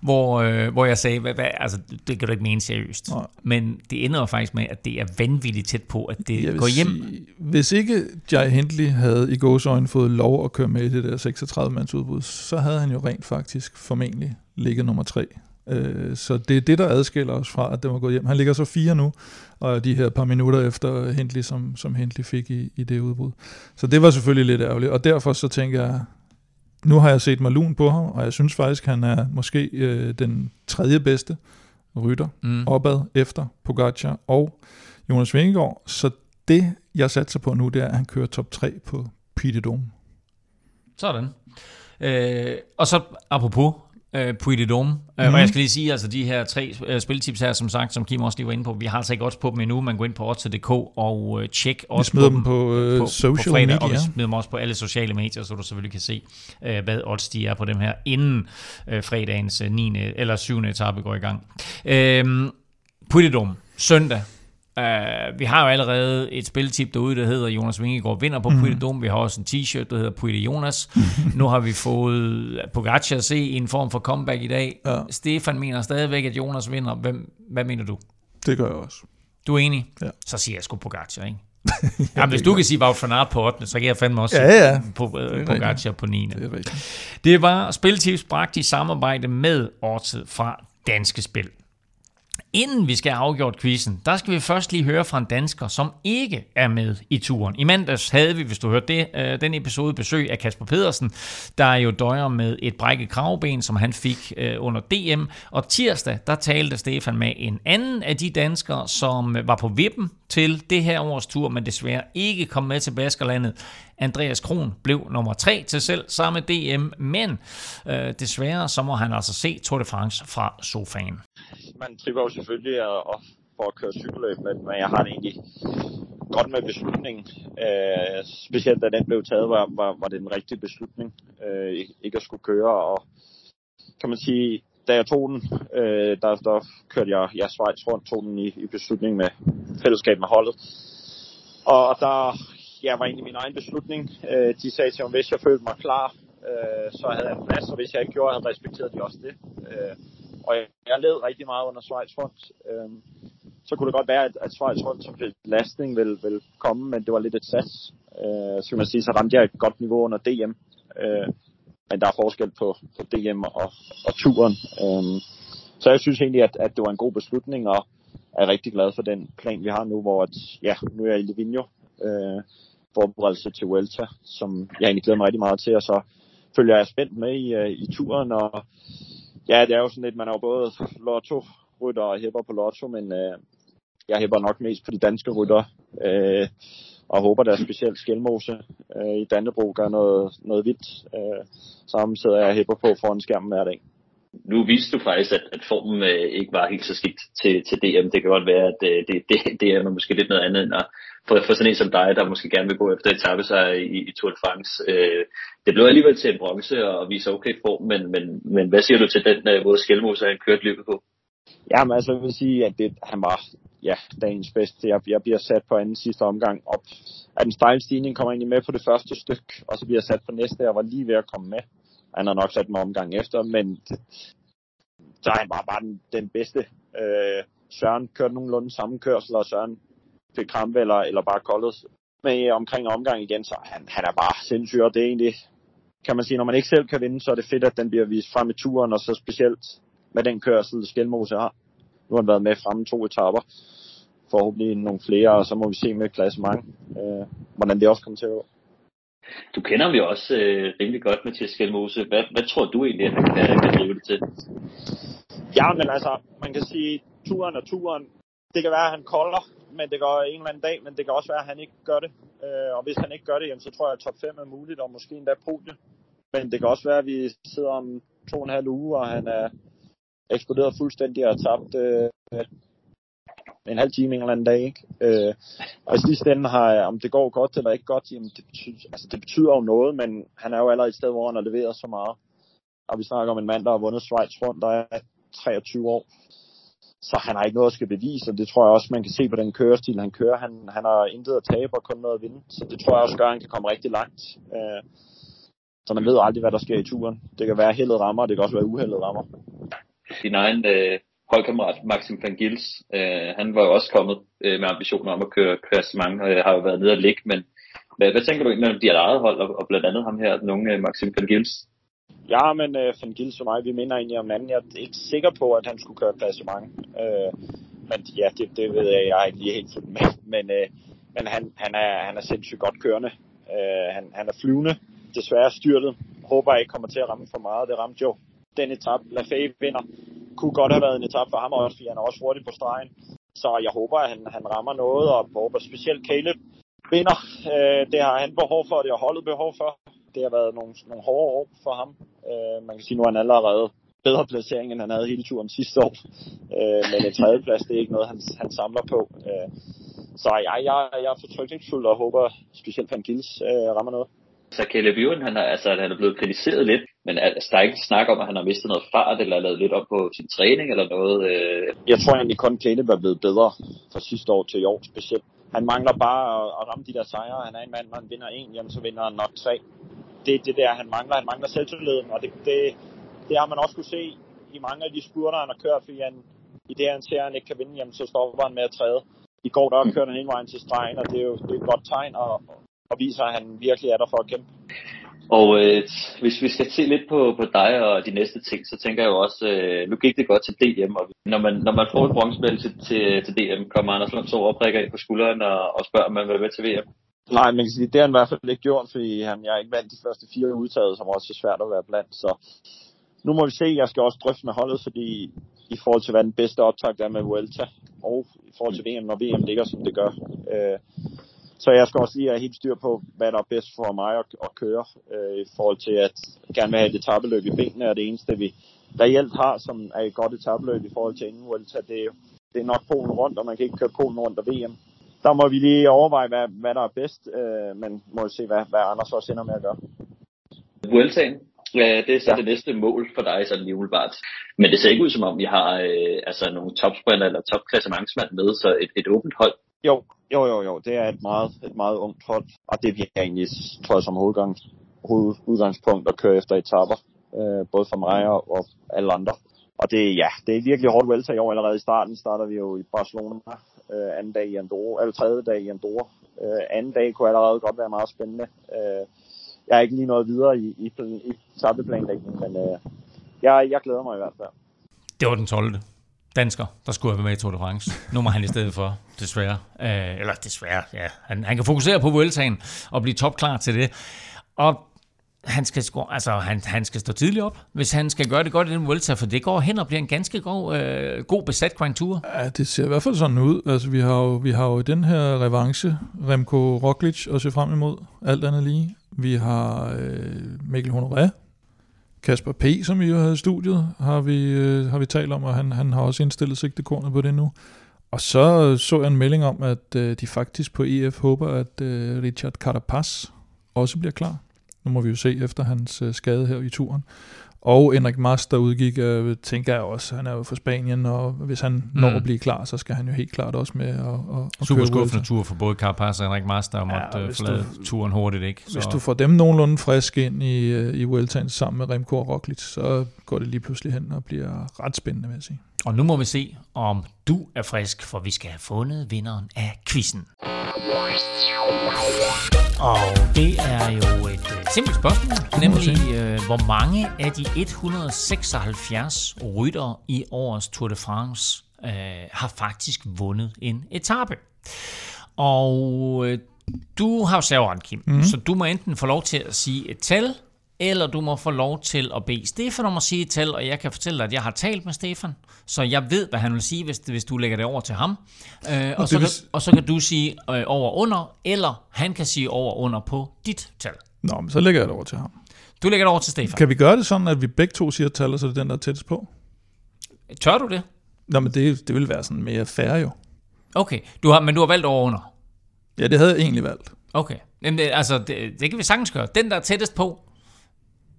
Hvor, øh, hvor jeg sagde, hvad, hvad, altså, det kan du ikke mene seriøst. Nej. Men det ender jo faktisk med, at det er vanvittigt tæt på, at det går hjem. Sige, hvis ikke Jai Hindley havde i gåsøjne fået lov at køre med i det der 36-mands udbud, så havde han jo rent faktisk formentlig ligget nummer 3. Øh, så det er det, der adskiller os fra, at det var gået hjem. Han ligger så fire nu, og de her par minutter efter Hindley, som, som Hindley fik i, i det udbrud. Så det var selvfølgelig lidt ærgerligt, og derfor så tænker jeg, nu har jeg set Malun på ham, og jeg synes faktisk, han er måske øh, den tredje bedste rytter mm. opad efter Pogacar og Jonas Vingegaard. Så det, jeg satser på nu, det er, at han kører top 3 på Dome. Sådan. Øh, og så apropos øh, Puy de Dome. Mm. Og jeg skal lige sige, altså de her tre uh, spiltips her, som sagt, som Kim også lige var inde på, vi har altså ikke odds på dem endnu, man går ind på odds.dk og uh, tjek odds vi på dem på, på social på fredag, media. Og vi smider dem også på alle sociale medier, så du selvfølgelig kan se, uh, hvad odds de er på dem her, inden fredagens uh, 9. eller 7. etape går i gang. Uh, Puy de Dome, søndag, Uh, vi har jo allerede et spiltip derude, der hedder Jonas Vingegaard vinder på mm. Dome. Vi har også en t-shirt, der hedder Puy de Jonas. nu har vi fået Pogacar at se i en form for comeback i dag. Ja. Stefan mener stadigvæk, at Jonas vinder. Hvem, hvad mener du? Det gør jeg også. Du er enig? Ja. Så siger jeg sgu Pogacar, ikke? ja, Jamen, hvis du kan sige Wout van Aert på 8., så kan jeg fandme også ja, ja. på uh, Pogacar på 9. Det, er det var Spiltips bragt i samarbejde med Ortet fra Danske Spil. Inden vi skal have afgjort quizzen, der skal vi først lige høre fra en dansker, som ikke er med i turen. I mandags havde vi, hvis du hørte det, øh, den episode besøg af Kasper Pedersen, der jo døjer med et brækket kravben, som han fik øh, under DM. Og tirsdag, der talte Stefan med en anden af de danskere, som var på vippen til det her års tur, men desværre ikke kom med til Baskerlandet. Andreas Kron blev nummer tre til selv samme DM, men øh, desværre så må han altså se Tour de France fra sofaen man tripper jo selvfølgelig og, og for at køre cykelløb, men, men jeg har det egentlig godt med beslutningen. Øh, specielt da den blev taget, var, var, var det en rigtig beslutning, øh, ikke at skulle køre. Og kan man sige, da jeg tog den, øh, der, der kørte jeg, jeg Schweiz rundt, tog den i, i beslutning med fællesskab med holdet. Og der ja, var egentlig min egen beslutning. Øh, de sagde til mig, hvis jeg følte mig klar, øh, så havde jeg en plads, og hvis jeg ikke gjorde, havde respekteret de også det. Øh, og jeg, jeg led rigtig meget under Schweiz rundt. Øhm, så kunne det godt være, at, at Schweiz rundt som belastning ville, ville komme, men det var lidt et sats. Øh, så kan man sige, så ramte jeg et godt niveau under DM. Øh, men der er forskel på, på DM og, og turen. Øh, så jeg synes egentlig, at, at det var en god beslutning, og er rigtig glad for den plan, vi har nu, hvor at, ja, nu er jeg i Livigno, øh, forberedelse til Vuelta, som jeg egentlig glæder mig rigtig meget til, og så følger jeg spændt med i, øh, i turen, og ja, det er jo sådan lidt, man er jo både lotto-rytter og hæpper på lotto, men øh, jeg hæpper nok mest på de danske rytter, Øh, og håber, der er specielt Skelmose øh, i Dannebro gør noget, noget vildt. Øh, sammen sidder jeg og hæpper på foran skærmen hver dag nu viste du faktisk, at, at formen øh, ikke var helt så skidt til, til DM. Det kan godt være, at øh, det, det, det er måske lidt noget andet end at, for, for sådan en som dig, der måske gerne vil gå efter etappe sig i, i Tour de France. Øh, det blev alligevel til en bronze og viser okay form, men, men, men hvad siger du til den øh, måde Skelmose han kørte løbet på? Jamen altså, jeg vil sige, at det, han var ja, dagens bedste. Jeg, jeg bliver sat på anden sidste omgang op. At den stejl stigning kommer egentlig med på det første stykke, og så bliver jeg sat på næste. Jeg var lige ved at komme med. Han har nok sat mig omgang efter, men så han var bare den, den bedste. Øh, Søren kørte nogenlunde samme kørsel, og Søren fik krampe eller, eller bare koldet med omkring omgang igen, så han, han er bare sindssyg, og det er egentlig, kan man sige, når man ikke selv kan vinde, så er det fedt, at den bliver vist frem i turen, og så specielt med den kørsel, Skelmose har. Nu har han været med fremme to etaper, forhåbentlig nogle flere, og så må vi se med klassement, øh, hvordan det også kommer til at gå. Du kender ham jo også øh, rimelig godt, Mathias Skelmose. Hvad, hvad tror du egentlig, at han kan, kan drive det til? Ja, men altså, man kan sige, turen er turen. Det kan være, at han kolder, men det går en eller anden dag, men det kan også være, at han ikke gør det. Øh, og hvis han ikke gør det, jamen, så tror jeg, at top 5 er muligt, og måske endda podium. Men det kan også være, at vi sidder om to og en halv uge, og han er eksploderet fuldstændig og tabt øh, en halv time en eller anden dag. Ikke? Øh, og i sidste ende har, om det går godt eller ikke godt, jamen det, betyder, altså det betyder jo noget, men han er jo allerede et sted, hvor han har leveret så meget. Og vi snakker om en mand, der har vundet Schweiz rundt, der er 23 år. Så han har ikke noget at skal bevise, og det tror jeg også, man kan se på den kørestil, han kører. Han, han har intet at tabe og kun noget at vinde. Så det tror jeg også gør, at han kan komme rigtig langt. Øh, så man ved aldrig, hvad der sker i turen. Det kan være heldet rammer, og det kan også være uheldet rammer. Din egen øh, holdkammerat Maxim van Gils, øh, han var jo også kommet øh, med ambitioner om at køre klassement, og jeg har jo været nede og ligge, men hvad, hvad tænker du egentlig om de eget hold, og, og blandt andet ham her, den unge øh, Maxim van Gils? Ja, men øh, van Gils og mig, vi minder egentlig om anden. Jeg er ikke sikker på, at han skulle køre klassement. Øh, men ja, det, det ved jeg, jeg er ikke lige helt fuldt med. Men, øh, men han, han, er, han er sindssygt godt kørende. Øh, han, han er flyvende. Desværre styrtet. Håber jeg ikke kommer til at ramme for meget. Det ramte jo den etape. Lafayette vinder kunne godt have været en etape for ham også, fordi han er også hurtig på stregen. Så jeg håber, at han, han rammer noget, og håber specielt Caleb vinder. Øh, det har han behov for, og det har holdet behov for. Det har været nogle, nogle hårde år for ham. Øh, man kan sige, nu er han allerede bedre placering, end han havde hele turen sidste år. Øh, men en tredjeplads, det er ikke noget, han, han samler på. Øh, så jeg, jeg, jeg er fortrykningsfuld og håber specielt, Van Gils øh, rammer noget. Så Caleb Ewan, han er, altså, han er blevet kritiseret lidt, men altså, der er ikke snak om, at han har mistet noget fart, eller lavet lidt op på sin træning, eller noget? Øh... Jeg tror egentlig kun, Caleb er blevet bedre fra sidste år til i år specielt. Han mangler bare at, at ramme de der sejre. Han er en mand, når han vinder en, jamen, så vinder han nok tre. Det er det der, han mangler. Han mangler selvtilliden, og det, det, det har man også kunne se i mange af de spurter, han har kørt, fordi han, i det, han ser, at han ikke kan vinde, jamen, så stopper han med at træde. I går der kørte han hele vejen til stregen, og det er jo det er et godt tegn, og, og viser, at han virkelig er der for at kæmpe. Og øh, hvis vi skal se lidt på, på dig og de næste ting, så tænker jeg jo også, øh, nu gik det godt til DM, og når man, når man får et bronzemedal til, til, til DM, kommer Anders Lund så og prikker ind på skulderen og, og spørger, om man vil være til VM? Nej, man kan sige, det har han i hvert fald ikke gjort, fordi han, jeg er ikke vandt de første fire udtaget, som også er svært at være blandt. Så nu må vi se, jeg skal også drøfte med holdet, fordi i forhold til, hvad den bedste optag er med Vuelta, og i forhold til VM, når VM ligger, som det gør. Øh, så jeg skal også lige have helt styr på, hvad der er bedst for mig at, at køre, øh, i forhold til at gerne vil have et etabeløb i benene, er det eneste, vi reelt har, som er et godt etabeløb i forhold til inden Vuelta. Det, det er nok Polen rundt, og man kan ikke køre Polen rundt og VM. Der må vi lige overveje, hvad, hvad der er bedst, øh, men må se, hvad, hvad Anders også ender med at gøre. Vueltaen, Ja, det er så ja. det næste mål for dig, sådan lige umiddelbart. Men det ser ikke ud som om, vi har øh, altså nogle topsprinter eller topklassementsmand med, så et, et åbent hold. Jo, jo, jo, jo. Det er et meget, et meget ungt hold, og det bliver egentlig, tror jeg, som hovedgang, hovedudgangspunkt at køre efter etapper, øh, både for mig og, og alle andre. og det, ja, det er virkelig hårdt welter i år allerede i starten. Starter vi jo i Barcelona, øh, anden dag i Andorra, eller tredje dag i Andorra. Øh, anden dag kunne allerede godt være meget spændende. Øh, jeg er ikke lige noget videre i, i, i tappeplanlægningen, men øh, jeg, jeg glæder mig i hvert fald. Det var den 12. dansker, der skulle have været med i Tour de France. Nu må han i stedet for, desværre. Øh, eller desværre, ja. Han, han kan fokusere på Vueltaen og blive topklar til det. Og han skal, score, altså, han, han skal stå tidligt op, hvis han skal gøre det godt i den Vuelta, for det går hen og bliver en ganske god, øh, god besat Grand Tour. Ja, det ser i hvert fald sådan ud. Altså, vi har jo, vi har jo den her revanche, Remco Roglic, at se frem imod, alt andet lige. Vi har øh, Mikkel Honoré, Kasper P., som vi jo havde i studiet, har vi, øh, har vi talt om, og han, han har også indstillet sigtekornet på det nu. Og så så jeg en melding om, at øh, de faktisk på EF håber, at øh, Richard Carapaz også bliver klar. Nu må vi jo se efter hans øh, skade her i turen. Og Henrik Mas, der udgik, øh, tænker jeg også, han er jo fra Spanien, og hvis han mm. når at blive klar, så skal han jo helt klart også med at, at, at Super skuffende tur for både Carapaz og Henrik Mas, der måtte ja, øh, forlade du, turen hurtigt. Ikke? Så. Hvis du får dem nogenlunde frisk ind i, i Vueltaen sammen med Remco og Roglic, så går det lige pludselig hen og bliver ret spændende, vil jeg sige. Og nu må vi se, om du er frisk, for vi skal have fundet vinderen af quizzen. Og det er jo et uh, simpelt spørgsmål, nemlig uh, hvor mange af de 176 rytter i årets Tour de France uh, har faktisk vundet en etape. Og uh, du har jo serveret, Kim, mm-hmm. så du må enten få lov til at sige et tal, eller du må få lov til at bede Stefan om at sige tal, og jeg kan fortælle dig, at jeg har talt med Stefan, så jeg ved, hvad han vil sige, hvis, hvis du lægger det over til ham. Øh, og, så kan, og så kan du sige øh, over under, eller han kan sige over under på dit tal. Nå, men så lægger jeg det over til ham. Du lægger det over til Stefan. Kan vi gøre det sådan, at vi begge to siger tal, og så er det den, der er tættest på? Tør du det? Nå, men det, det vil være sådan mere fair jo. Okay, du har, men du har valgt over under? Ja, det havde jeg egentlig valgt. Okay, men det, altså, det, det kan vi sagtens gøre. Den, der er tættest på,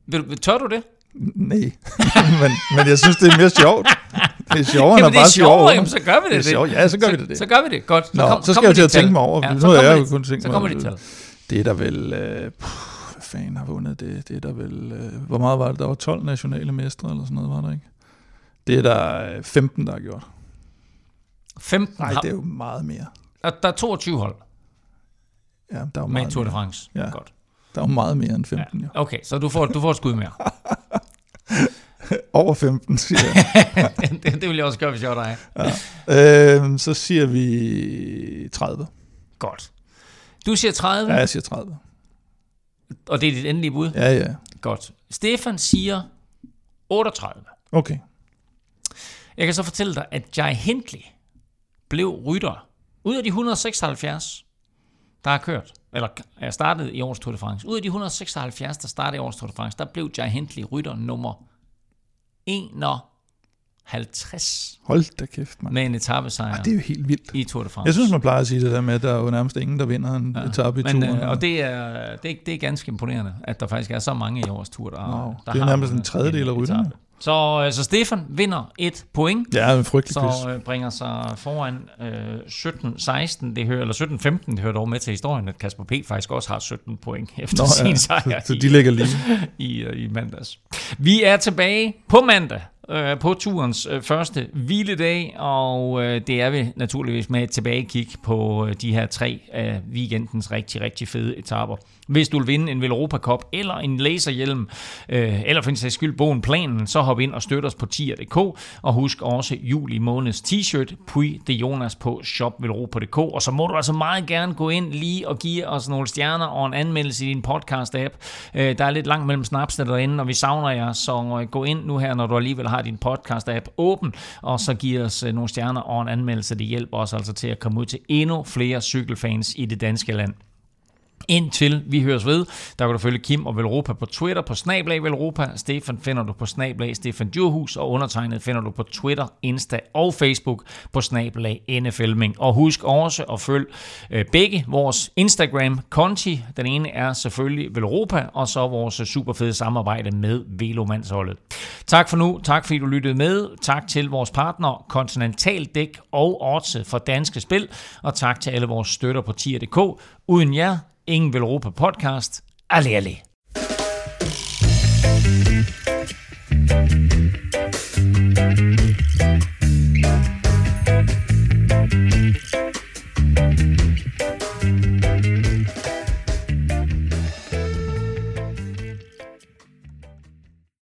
vil, tør du det? Nej, men, men jeg synes, det er mere sjovt. Det er sjovere, jamen, det er sjovere, jamen, så gør vi det. det. Sjovt. Ja, så gør så, vi det. det. Så gør vi det, godt. Så, Nå, kom, så skal jeg til at tænke mig over. Ja, nu er jeg jo kun tænkt så kommer dit tal. Det er der vel... Øh, hvad fanden har vundet det? Det er der vel... Øh, hvor meget var det? Der var 12 nationale mestre eller sådan noget, var der ikke? Det er der 15, der har gjort. 15? Nej, det er jo meget mere. Der, der er 22 hold. Ja, der er jo Med meget Tour de France. Ja. Godt. Der er jo meget mere end 15, ja. ja. Okay, så du får, du får et skud mere. Over 15, siger jeg. det, det vil jeg også gøre, hvis jeg var dig. Ja. Øh, så siger vi 30. Godt. Du siger 30? Ja, jeg siger 30. Og det er dit endelige bud? Ja, ja. Godt. Stefan siger 38. Okay. Jeg kan så fortælle dig, at Jai Hindley blev rytter ud af de 176, der har kørt, eller er startet i årets Tour de France. Ud af de 176, der startede i årets Tour de France, der blev Jai Hindley rytter nummer 51. Hold da kæft, mand. Med en etappesejr. Ah, det er jo helt vildt. I Tour de France. Jeg synes, man plejer at sige det der med, at der er jo nærmest ingen, der vinder en ja. etape i Men, turen. øh, og det er, det, er, det er ganske imponerende, at der faktisk er så mange i årets tur, der, wow. der det er har nærmest en tredjedel af rytterne. Så, så Stefan vinder et point. Ja, en frygtelig Så øh, bringer sig foran øh, 17-16, det hører, eller 17-15, det hører dog med til historien, at Kasper P. faktisk også har 17 point efter Nå, sin ja. sejr så, så de ligger lige. i, i, i mandags. Vi er tilbage på mandag øh, på turens øh, første hviledag, og øh, det er vi naturligvis med et tilbagekig på øh, de her tre af weekendens rigtig, rigtig fede etaper. Hvis du vil vinde en Velropa Cup eller en laserhjelm, øh, eller for en sags skyld bogen planen, så hop ind og støt os på tier.dk, og husk også juli måneds t-shirt, Puy de Jonas på shopvelropa.dk, og så må du altså meget gerne gå ind lige og give os nogle stjerner og en anmeldelse i din podcast-app. Øh, der er lidt langt mellem snapsene derinde, og vi savner jer, så øh, gå ind nu her, når du alligevel har din podcast-app åben, og så giver os øh, nogle stjerner og en anmeldelse. Det hjælper os altså til at komme ud til endnu flere cykelfans i det danske land. Indtil vi høres ved, der kan du følge Kim og Velropa på Twitter på Snablag Velropa. Stefan finder du på Snablag Stefan Djurhus, og undertegnet finder du på Twitter, Insta og Facebook på Snablag NFLming. Og husk også at følge øh, begge vores Instagram-konti. Den ene er selvfølgelig Velropa, og så vores super fede samarbejde med Velomandsholdet. Tak for nu. Tak fordi du lyttede med. Tak til vores partner Continental Dæk og Orte for Danske Spil. Og tak til alle vores støtter på tier.dk. Uden jer Ingen Velropa podcast. Alle, alle.